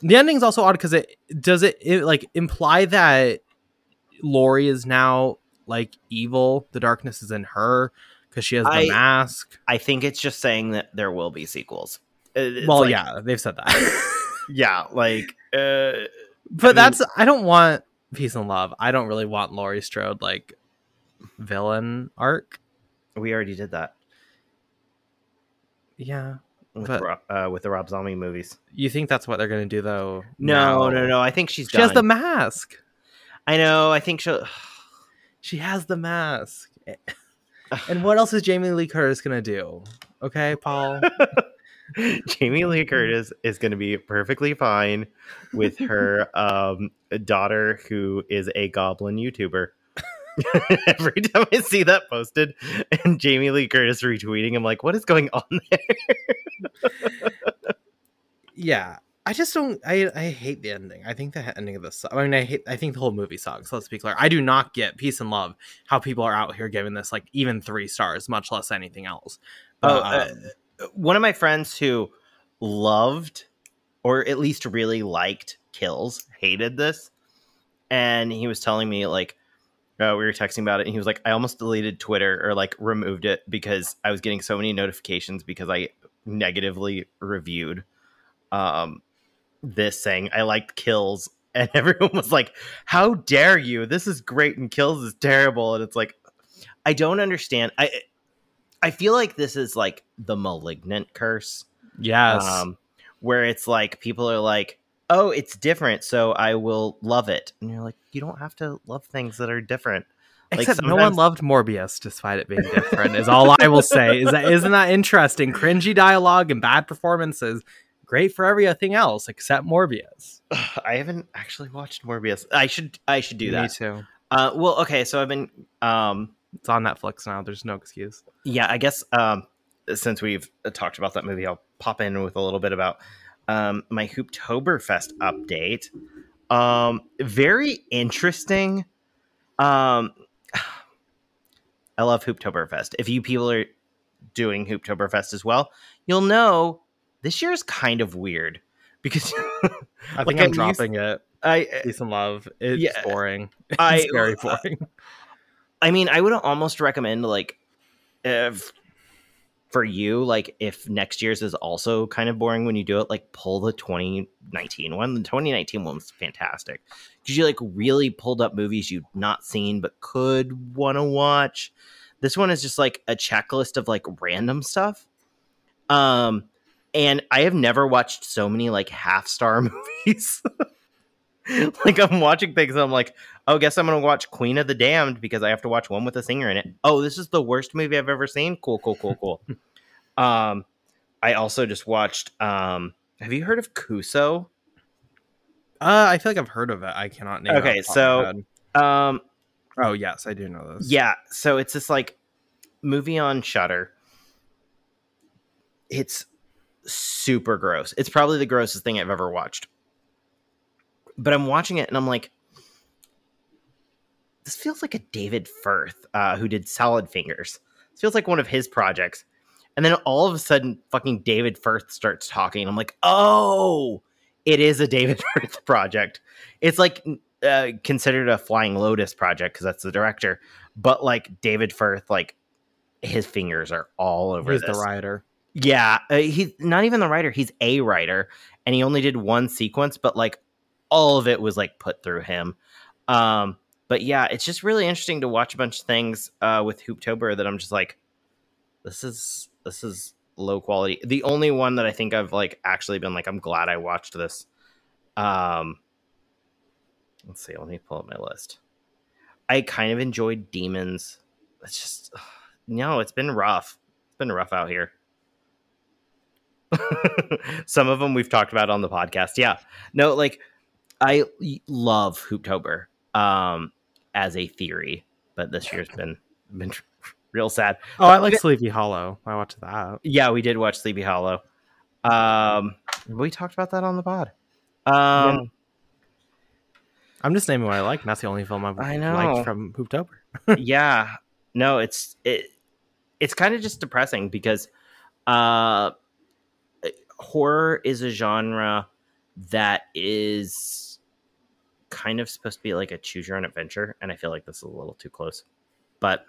The ending's also odd because it does it, it like imply that Laurie is now like evil. The darkness is in her because she has the I- mask. I think it's just saying that there will be sequels. Uh, it's Well, like- yeah, they've said that. yeah, like uh, but mean- that's I don't want peace and love. I don't really want Laurie Strode like villain arc. we already did that Yeah. with But- uh, with the Rob Zombie movies. You think that's what they're going to do though? No, no, no. no. I think she's She has the mask. I know. I think she'll. She has the mask. And what else is Jamie Lee Curtis gonna do? Okay, Paul. Jamie Lee Curtis is going to be perfectly fine with her um, daughter, who is a goblin YouTuber. Every time I see that posted and Jamie Lee Curtis retweeting, I'm like, what is going on there? yeah, I just don't. I I hate the ending. I think the ending of this. I mean, I hate. I think the whole movie sucks. Let's be clear. I do not get peace and love. How people are out here giving this like even three stars, much less anything else. Oh, uh, one of my friends who loved or at least really liked Kills hated this, and he was telling me like uh, we were texting about it, and he was like, "I almost deleted Twitter or like removed it because I was getting so many notifications because I negatively reviewed um this saying I liked Kills." And everyone was like, "How dare you? This is great, and Kills is terrible." And it's like, I don't understand. I I feel like this is like the malignant curse. Yes. Um, where it's like people are like, oh, it's different, so I will love it. And you're like, you don't have to love things that are different. Except like no one loved Morbius despite it being different, is all I will say. Is that isn't that interesting? Cringy dialogue and bad performances. Great for everything else except Morbius. I haven't actually watched Morbius. I should I should do that. Me too. Uh, well, okay, so I've been um it's on Netflix now. There's no excuse. Yeah, I guess um since we've talked about that movie, I'll pop in with a little bit about um, my Hooptoberfest update. Um, very interesting. Um, I love Hooptoberfest. If you people are doing Hooptoberfest as well, you'll know this year is kind of weird because I think like I'm, dropping used, it. I peace and love. It's yeah, boring. It's I, very boring. I mean, I would almost recommend like if for you, like if next year's is also kind of boring when you do it, like pull the 2019 one. The 2019 one was fantastic because you like really pulled up movies you'd not seen but could want to watch. This one is just like a checklist of like random stuff. Um, and I have never watched so many like half star movies. like I'm watching things I'm like, oh, guess I'm gonna watch Queen of the Damned because I have to watch one with a singer in it. Oh, this is the worst movie I've ever seen. Cool, cool, cool, cool. um, I also just watched. Um, have you heard of Kuso? Uh, I feel like I've heard of it. I cannot name. Okay, so um, oh yes, I do know this. Yeah, so it's this like movie on Shudder. It's super gross. It's probably the grossest thing I've ever watched but I'm watching it and I'm like, this feels like a David Firth uh, who did Salad Fingers. This feels like one of his projects. And then all of a sudden, fucking David Firth starts talking. I'm like, oh, it is a David Firth project. It's like uh, considered a Flying Lotus project because that's the director. But like David Firth, like his fingers are all over. He's this. the writer. Yeah, uh, he's not even the writer. He's a writer, and he only did one sequence. But like all of it was like put through him. Um, but yeah, it's just really interesting to watch a bunch of things uh, with Hooptober that I'm just like, this is this is low quality. The only one that I think I've like actually been like, I'm glad I watched this. Um, let's see, let me pull up my list. I kind of enjoyed Demons. It's just no, it's been rough. It's been rough out here. Some of them we've talked about on the podcast. Yeah, no, like I love Hooptober um, as a theory, but this year's been been real sad. Oh, I like Sleepy Hollow. I watched that. Yeah, we did watch Sleepy Hollow. Um, we talked about that on the pod. Um, yeah. I'm just naming what I like. And that's the only film I've I know. liked from Hooptober. yeah, no, it's it. It's kind of just depressing because uh, horror is a genre that is kind of supposed to be like a choose your own adventure, and I feel like this is a little too close. But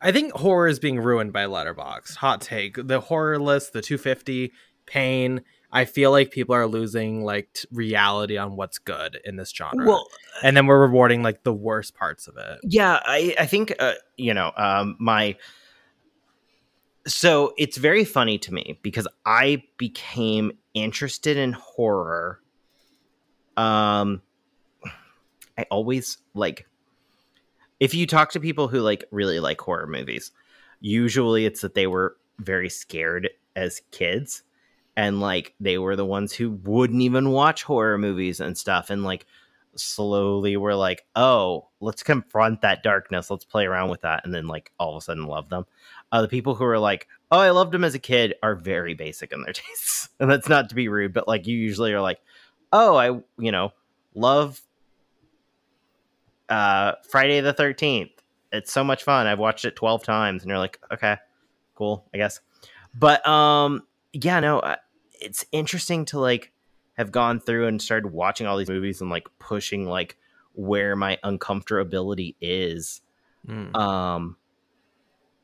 I think horror is being ruined by Letterboxd. Hot take: the horror list, the 250, pain. I feel like people are losing like t- reality on what's good in this genre. Well, and then we're rewarding like the worst parts of it. Yeah, I I think uh, you know um, my. So it's very funny to me because I became interested in horror um I always like if you talk to people who like really like horror movies, usually it's that they were very scared as kids and like they were the ones who wouldn't even watch horror movies and stuff and like slowly were like, "Oh, let's confront that darkness. Let's play around with that." And then like all of a sudden love them. Uh, the people who are like, "Oh, I loved them as a kid," are very basic in their tastes. and that's not to be rude, but like you usually are like, "Oh, I, you know, love uh Friday the 13th. It's so much fun. I've watched it 12 times." And you're like, "Okay, cool, I guess." But um yeah, no, uh, it's interesting to like have gone through and started watching all these movies and like pushing like where my uncomfortability is. Mm. Um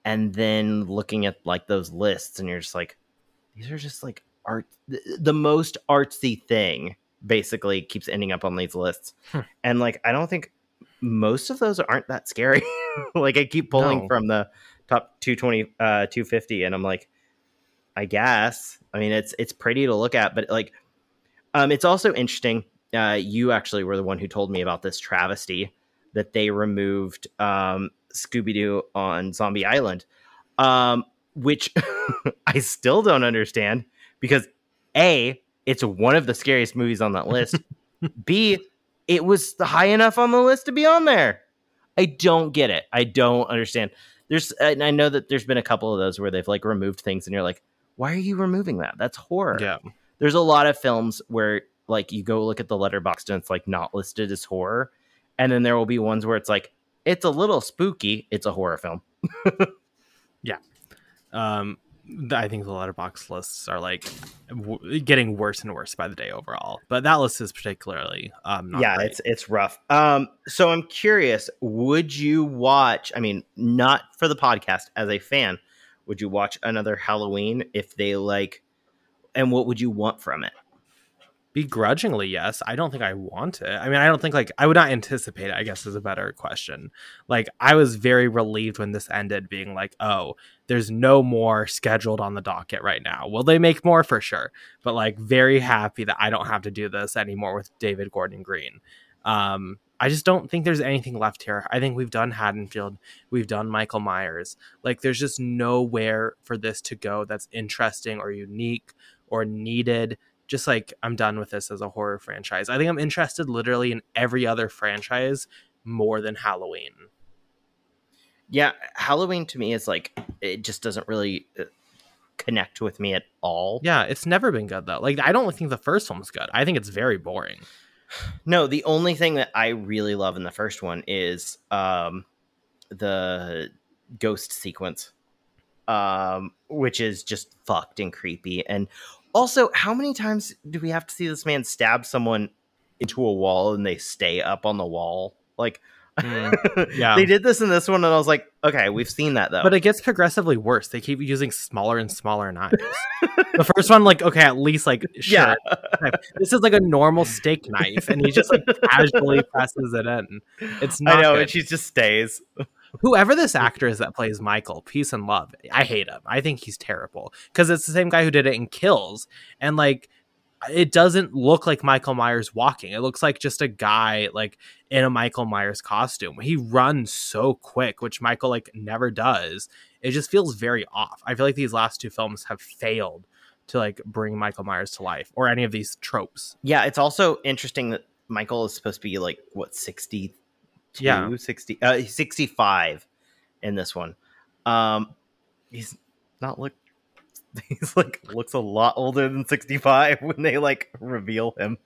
and then looking at like those lists and you're just like these are just like art the, the most artsy thing basically keeps ending up on these lists. Hmm. And like I don't think most of those aren't that scary. like I keep pulling No. from the top 220 uh 250 and I'm like I guess. I mean it's it's pretty to look at but like um it's also interesting uh you actually were the one who told me about this travesty that they removed um Scooby-Doo on Zombie Island. Um which I still don't understand because A, it's one of the scariest movies on that list. B, it was high enough on the list to be on there. I don't get it. I don't understand. There's, and I know that there's been a couple of those where they've like removed things, and you're like, why are you removing that? That's horror. Yeah. There's a lot of films where like you go look at the Letterboxd and it's like not listed as horror, and then there will be ones where it's like it's a little spooky. It's a horror film. Yeah. Um, I think the Letterboxd lists are like w- getting worse and worse by the day overall. But that list is particularly um, not yeah, great. it's it's rough. Um, so I'm curious, would you watch? I mean, not for the podcast as a fan, would you watch another Halloween if they like? And what would you want from it? Begrudgingly yes. I don't think i want it. I mean i don't think like i would not anticipate it i guess is a better question. Like i was very relieved when this ended being like oh there's no more scheduled on the docket right now. Will they make more? For sure. But like very happy that i don't have to do this anymore with david gordon green. Um i just don't think there's anything left here. I think we've done haddonfield. We've done michael myers. Like there's just nowhere for this to go that's interesting or unique or needed just like I'm done with this as a horror franchise. I think I'm interested literally in every other franchise more than Halloween. Yeah, Halloween to me is like it just doesn't really uh, connect with me at all. Yeah, it's never been good though. Like I don't think the first one's good. I think it's very boring. No, the only thing that I really love in the first one is um the ghost sequence. Um which is just fucked and creepy. And also, how many times do we have to see this man stab someone into a wall and they stay up on the wall? Like Mm, yeah. They did this in this one and I was like, okay, we've seen that though. But it gets progressively worse. They keep using smaller and smaller knives. the first one, like, okay, at least like sure. yeah. This is like a normal steak knife, and he just like casually presses it in. It's not I know, good. and she just stays. Whoever this actor is that plays Michael, peace and love. I hate him. I think he's terrible because it's the same guy who did it in Kills, and like it doesn't look like Michael Myers walking. It looks like just a guy like in a Michael Myers costume. He runs so quick, which Michael like never does. It just feels very off. I feel like these last two films have failed to like bring Michael Myers to life or any of these tropes. Yeah, it's also interesting that Michael is supposed to be like what 62, Yeah. 60 uh, 65 in this one. Um he's not look he's like looks a lot older than 65 when they like reveal him.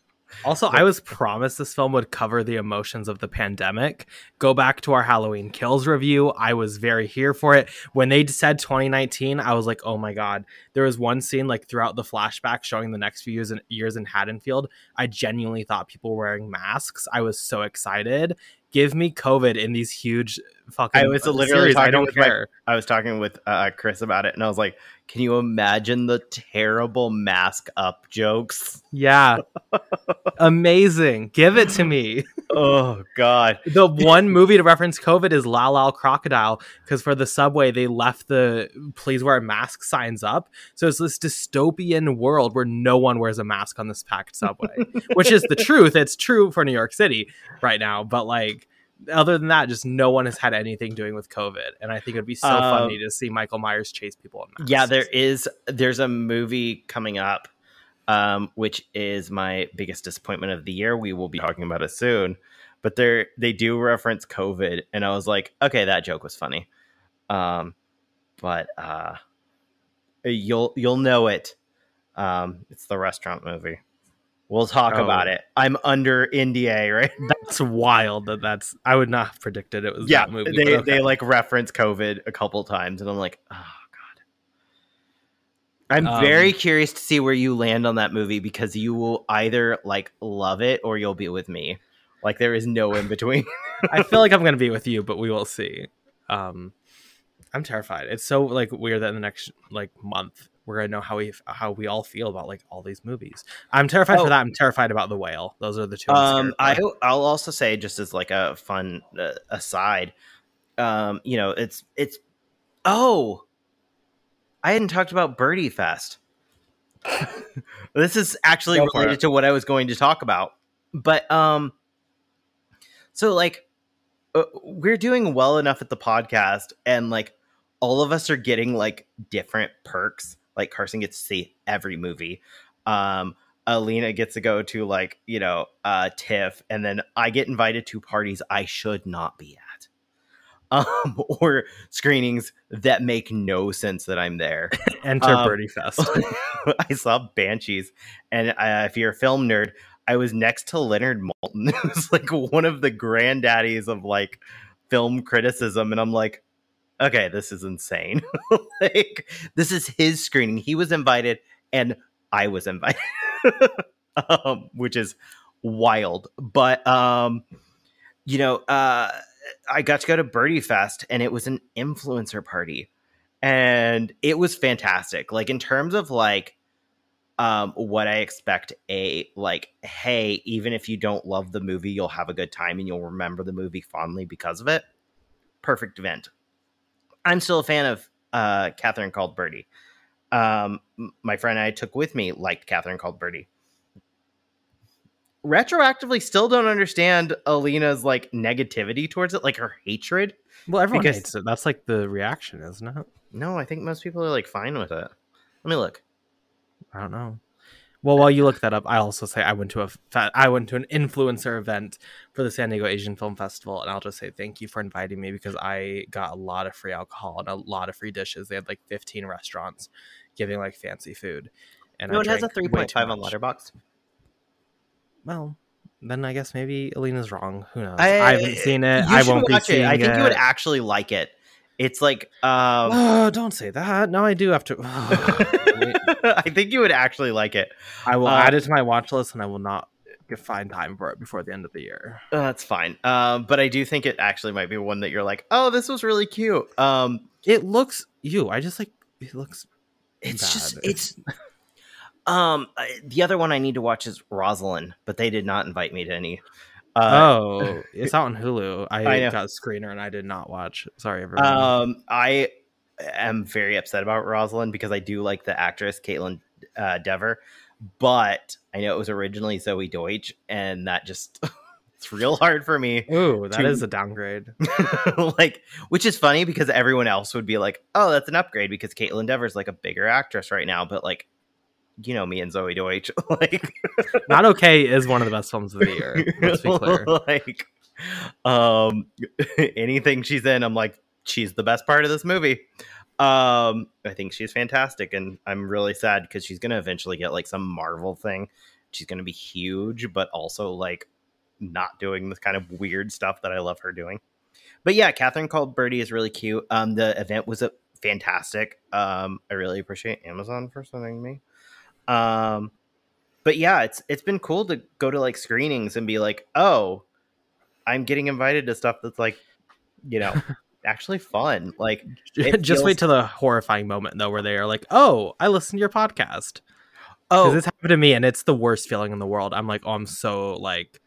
Also, I was promised this film would cover the emotions of the pandemic. Go back to our Halloween Kills review. I was very here for it. When they said 2019, I was like, oh my God. There was one scene like throughout the flashback showing the next few years in, years in Haddonfield. I genuinely thought people were wearing masks. I was so excited. Give me COVID in these huge fucking I was literally series. I talking don't with my- I was talking with uh, Chris about it and I was like, can you imagine the terrible mask up jokes? Yeah. Amazing. Give it to me. Oh god. the one movie to reference COVID is Lyle Lyle Crocodile because for the subway they left the please wear a mask signs up. So it's this dystopian world where no one wears a mask on this packed subway, which is the truth. It's true for New York City right now, but like other than that, just no one has had anything doing with COVID, and I think it'd be so Um, funny to see Michael Myers chase people in masks. Yeah, there is. There's a movie coming up, um, which is my biggest disappointment of the year. We will be talking about it soon, but they they do reference COVID, and I was like, okay, that joke was funny, um, but uh, you'll you'll know it. Um, it's the restaurant movie. We'll talk Oh. about it. I'm under NDA, right? That's wild. That that's. I would not have predicted it was yeah, that movie. they okay. they like reference COVID a couple times, and I'm like, oh god. I'm Um, very curious to see where you land on that movie because you will either like love it or you'll be with me. Like there is no in between. I feel like I'm gonna be with you, but we will see. Um, I'm terrified. It's so like weird that in the next like month we're gonna know how we how we all feel about like all these movies. I'm terrified Oh. for that. I'm terrified about the whale. Those are the two. Um, I. I'll also say just as like a fun uh, aside, um, you know, it's it's oh, I hadn't talked about Birdie Fest. this is actually Go related to what I was going to talk about, but um, so like uh, we're doing well enough at the podcast, and like all of us are getting like different perks. Like Carson gets to see every movie. Um, Alina gets to go to like you know uh TIFF, and then I get invited to parties I should not be at, um, or screenings that make no sense that I'm there. Enter um, Birdie Fest. I saw Banshees, and uh, if you're a film nerd, I was next to Leonard Maltin, who's like one of the granddaddies of like film criticism, and I'm like, okay, this is insane. like, this is his screening. He was invited, and I was invited, um, which is wild. But um, you know, uh, I got to go to Birdie Fest, and it was an influencer party and it was fantastic like in terms of like um what i expect a like hey even if you don't love the movie you'll have a good time and you'll remember the movie fondly because of it perfect event i'm still a fan of uh catherine called birdie um my friend and i took with me liked catherine called birdie retroactively still don't understand alina's like negativity towards it like her hatred well, everyone because- hates it. That's like the reaction, isn't it? no i think most people are like fine with it let me look I don't know. Well, while you look that up, I also say I went to a fa- I went to an influencer event for the San Diego Asian Film Festival, and I'll just say thank you for inviting me because I got a lot of free alcohol and a lot of free dishes. They had like 15 restaurants giving like fancy food, and no I it has a drank way too 3.5 on Letterboxd Well, then I guess maybe Alina's wrong. Who knows? I- I, haven't seen it. I won't be seeing it. I think you would actually like it. It's like um Oh, don't say that. No, I do have to. I think you would actually like it. I will Uh, add it to my watch list, and I will not find time for it before the end of the year. Uh, that's fine. Um, but I do think it actually might be one that you're like, oh, this was really cute. Um, It looks you. I just like it looks. it's Bad. just it's. Um, the other one I need to watch is Rosaline, but they did not invite me to any. Uh, oh, it's out on Hulu. I, I got a screener and I did not watch. Sorry, everyone. Um, I am very upset about Rosaline because I do like the actress Kaitlyn uh, Dever, but I know it was originally Zoey Deutch, and that just it's real hard for me. Ooh, that is to- a downgrade. like, which is funny because everyone else would be like, "Oh, that's an upgrade," because Kaitlyn Dever's like a bigger actress right now, but like. You know me and Zoey Deutch, like Not okay is one of the best films of the year. Let's be clear. like um anything she's in i'm like she's the best part of this movie um i think she's fantastic and i'm really sad because she's gonna eventually get like some marvel thing she's gonna be huge but also like not doing this kind of weird stuff that i love her doing but yeah catherine called birdie is really cute um the event was a fantastic um i really appreciate amazon for sending me um but yeah, it's it's been cool to go to like screenings and be like, oh, I'm getting invited to stuff that's like, you know, actually fun. Like, just wait feels- till the horrifying moment though, where they are like, "Oh, I listened to your podcast." Oh, this happened to me, and it's the worst feeling in the world. I'm like, "Oh, I'm so like."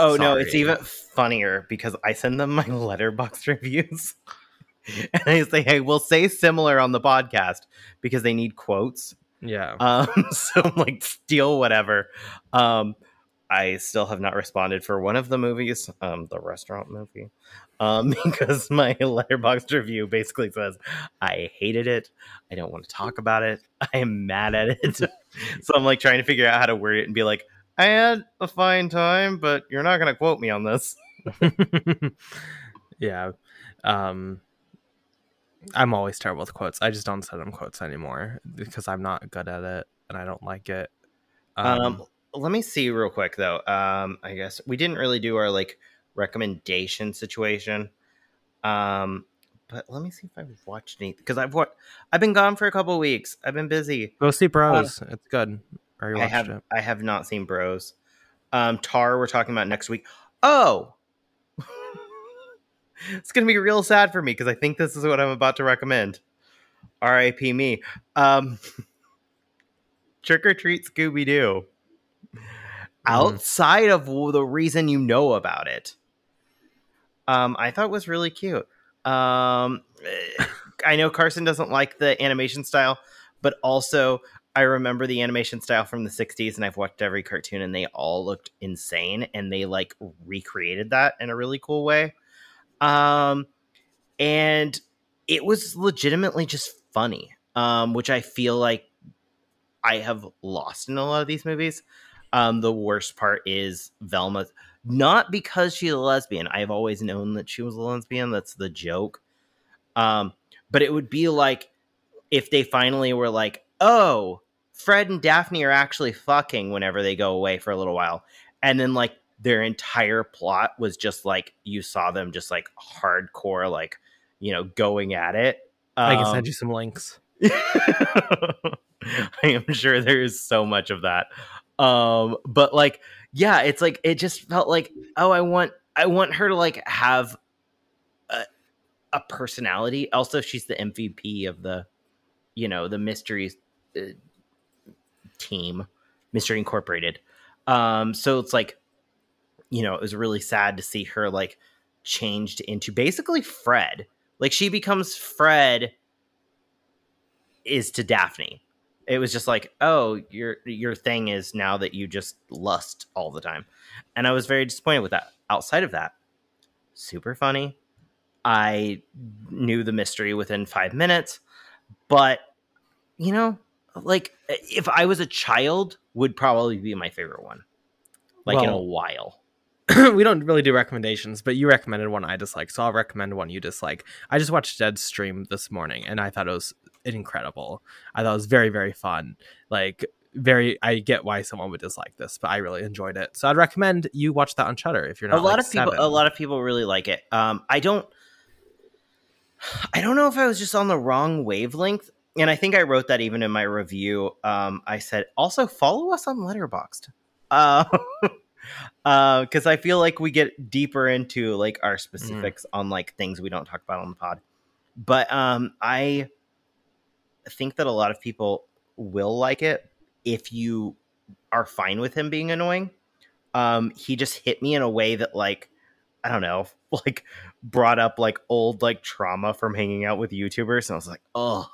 oh no, it's even funnier because I send them my Letterboxd reviews. And I say, hey, we'll say similar on the podcast because they need quotes. Yeah. Um, so I'm like, steal whatever. Um, I still have not responded for one of the movies, um, the restaurant movie, um, because my Letterboxd review basically says I hated it. I don't want to talk about it. I am mad at it. so I'm like trying to figure out how to word it and be like, I had a fine time, but you're not going to quote me on this. yeah. Um, I'm always terrible with quotes. I just don't send them quotes anymore because I'm not good at it and I don't like it. Um, um let me see real quick though. Um, I guess we didn't really do our like recommendation situation. Um, but let me see if I've watched any because I've what I've been gone for a couple weeks. I've been busy. Go see Bros. Uh, it's good. I have it? I have not seen Bros. Um, Tar we're talking about next week. Oh, it's gonna be real sad for me because I think this is what I'm about to recommend. R.I.P. me. Um, Trick or Treat Scooby Doo. Mm-hmm. outside of the reason you know about it. Um, I thought was really cute. Um, I know Carson doesn't like the animation style, but also I remember the animation style from the 60s and I've watched every cartoon and they all looked insane and they like recreated that in a really cool way. Um, and it was legitimately just funny, um, which I feel like I have lost in a lot of these movies. Um, the worst part is Velma, not because she's a lesbian. I've always known that she was a lesbian. That's the joke. Um, but it would be like if they finally were like, oh, Fred and Daphne are actually fucking whenever they go away for a little while. And then like their entire plot was just like you saw them just like hardcore, like, you know, going at it. Um, I can send um, you some links. I am sure there is so much of that. Um, but like, yeah, it's like it just felt like, oh, I want I want her to like have a, a personality. Also, she's the MVP of the, you know, the mystery uh, team, Mystery Incorporated. Um, so it's like, you know, it was really sad to see her like changed into basically Fred. Like she becomes Fred is to Daphne it was just like, oh, your your thing is now that you just lust all the time, and I was very disappointed with that. Outside of that, super funny. I knew the mystery within five minutes, but you know, like if I was a child, would probably be my favorite one, like well, in a while. we don't really do recommendations, but you recommended one I dislike, so I'll recommend one you dislike. I just watched Deadstream this morning, and I thought it was incredible. I thought it was very, very fun. Like very I get why someone would dislike this, but I really enjoyed it. So I'd recommend you watch that on Shudder if you're not. A lot like of people, seven. a lot of people really like it. Um, I don't, I don't know if I was just on the wrong wavelength, and I think I wrote that even in my review. Um, I said also follow us on Letterboxd. Uh, because uh, I feel like we get deeper into like our mm. specifics mm. on like things we don't talk about on the pod. But um, I think that a lot of people will like it if you are fine with him being annoying. Um, he just hit me in a way that like I don't know, like brought up like old like trauma from hanging out with YouTubers, and I was like, oh,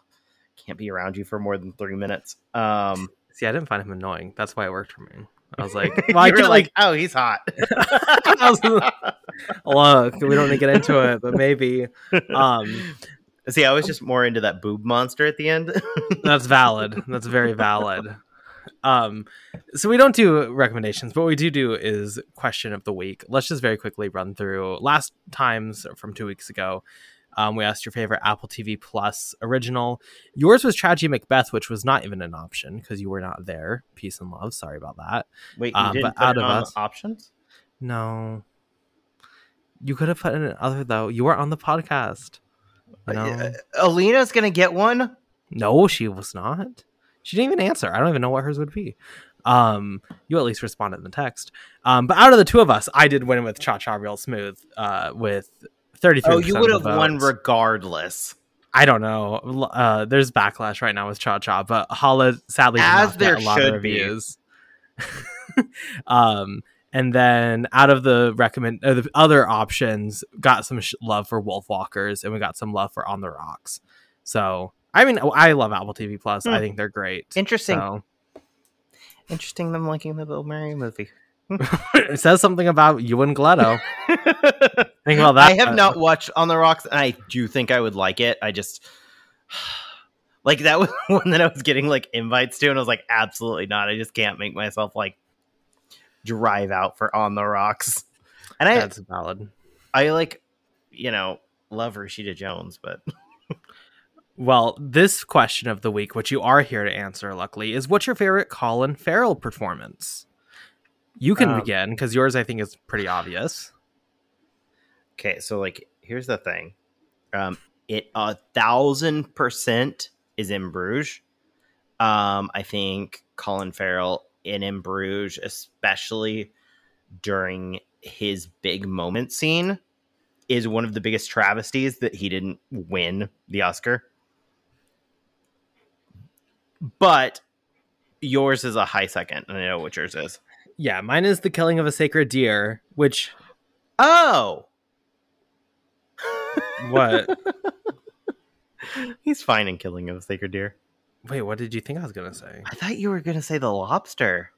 can't be around you for more than three minutes. Um, See, I didn't find him annoying. That's why it worked for me. I was like, well, I like, like, oh, he's hot. was, look, we don't need to get into it, but maybe. Um, See, I was just more into that boob monster at the end. That's valid. That's very valid. Um, so we don't do recommendations, but what we do do is question of the week. Let's just very quickly run through last times from two weeks ago. Um, we asked your favorite Apple TV Plus original. Yours was Tragedy Macbeth, which was not even an option because you were not there. Peace and love. Sorry about that. Wait, um, but out of us, options? No, you could have put in another though. You were on the podcast. You know? Uh, Alina's gonna get one. No, she was not. She didn't even answer. I don't even know what hers would be. Um, you at least responded in the text. Um, but out of the two of us, I did win with Cha Cha Real Smooth. Uh, with thirty three. Oh, you would have won regardless. I don't know. Uh, there's backlash right now with Cha Cha, but Hala sadly as there should be. um, and then out of the recommend uh, the other options got some sh- love for Wolfwalkers, and we got some love for on the rocks so i mean i love apple tv plus mm. i hmm. think they're great interesting so. interesting them liking the bill murray movie it says something about you and Gleto. Think about that. I have not watched On the Rocks, and I do think I would like it. I just like that was one that I was getting like invites to, and I was like, absolutely not. I just can't make myself like drive out for On the Rocks. And I, That's valid. I like, you know, love Rashida Jones, but Well, this question of the week, which you are here to answer, luckily, is what's your favorite Colin Farrell performance? You can Um, begin because yours, I think, is pretty obvious. okay. So like, here's the thing. Um, it a thousand percent is in Bruges. Um, I think Colin Farrell in In Bruges, especially during his big moment scene, is one of the biggest travesties that he didn't win the Oscar. But yours is a high second, and I know what yours is. Yeah, mine is the killing of a sacred deer, which Oh, what? he's fine in killing of a sacred deer. Wait, what did you think I was gonna say? I thought you were going to say the lobster.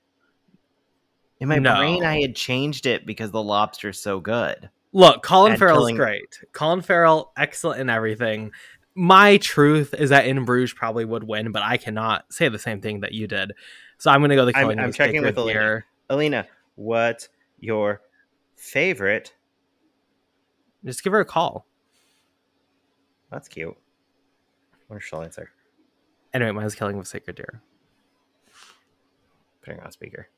In my No. brain, I had changed it because the lobster's so good. Look, Colin And Farrell's killing- great. Colin Farrell, excellent in everything. My truth is that In Bruges probably would win, but I cannot say the same thing that you did. So I'm gonna go the I'm- killing I'm of a checking sacred with Elena. deer. Alina, what's your favorite? Just give her a call. That's cute. I answer? Anyway, mine's killing of a sacred deer. Putting on speaker.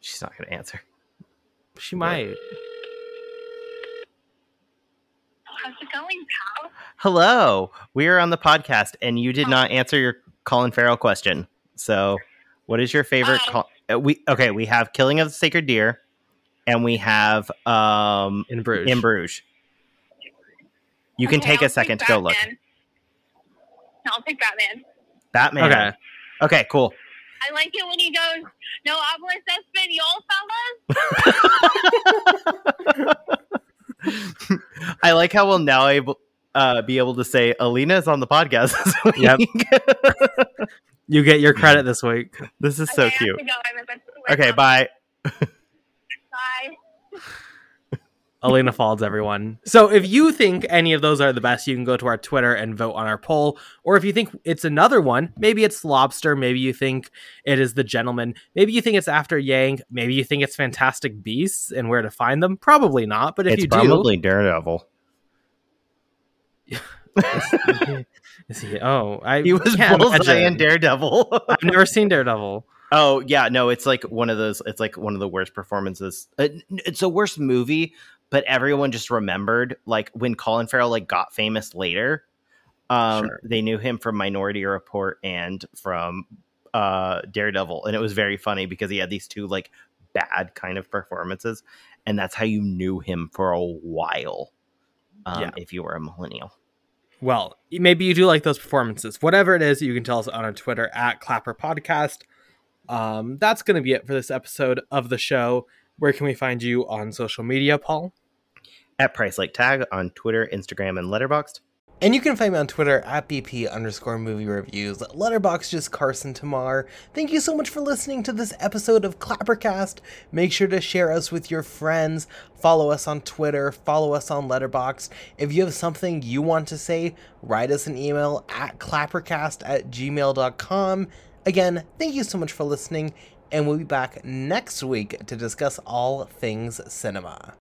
She's not going to answer. She might. How's it going, pal? Hello, we are on the podcast, and you did not answer your Colin Farrell question. So, what is your favorite? Oh. Col- uh, we okay. We have Killing of the Sacred Deer, and we have um In Bruges. In Bruges. You can Okay, take a I'll second to go look. Batman. No, I'll pick Batman. Batman. Okay. Okay. Cool. I like it when he goes, "No hablas español, fellas." I like how we'll now able uh, be able to say Alina's on the podcast. this Yep. week. You get your credit this week. this is so Okay, I have cute. to go. I'm about to work Okay. Bye. Bye. Elena Falls, everyone. So if you think any of those are the best, you can go to our Twitter and vote on our poll. Or if you think it's another one, maybe it's Lobster, maybe you think it is The Gentlemen, maybe you think it's After Yang, maybe you think it's Fantastic Beasts and Where to Find Them. Probably not, but if you do. it's you probably Daredevil. do, is he? Oh, I He was can't Bullseye imagine. in Daredevil. I've never seen Daredevil. oh yeah, no, it's like one of those. It's like one of the worst performances. Uh, It's a worst movie, but everyone just remembered like when Colin Farrell like got famous later. Um, Sure. they knew him from Minority Report and from uh Daredevil, and it was very funny because he had these two like bad kind of performances, and that's how you knew him for a while. Um, Yeah. if you were a millennial. Well, maybe you do like those performances. Whatever it is, you can tell us on our Twitter at Clapper Podcast. Um, that's going to be it for this episode of the show. Where can we find you on social media, Paul? At Price Like Tag on Twitter, Instagram, and Letterboxd. And you can find me on Twitter at BP underscore movie reviews. Letterboxd just Carson Tamar. Thank you so much for listening to this episode of Clappercast. Make sure to share us with your friends. Follow us on Twitter. Follow us on Letterboxd. If you have something you want to say, write us an email at clappercast at gmail.com. Again, thank you so much for listening, and we'll be back next week to discuss all things cinema.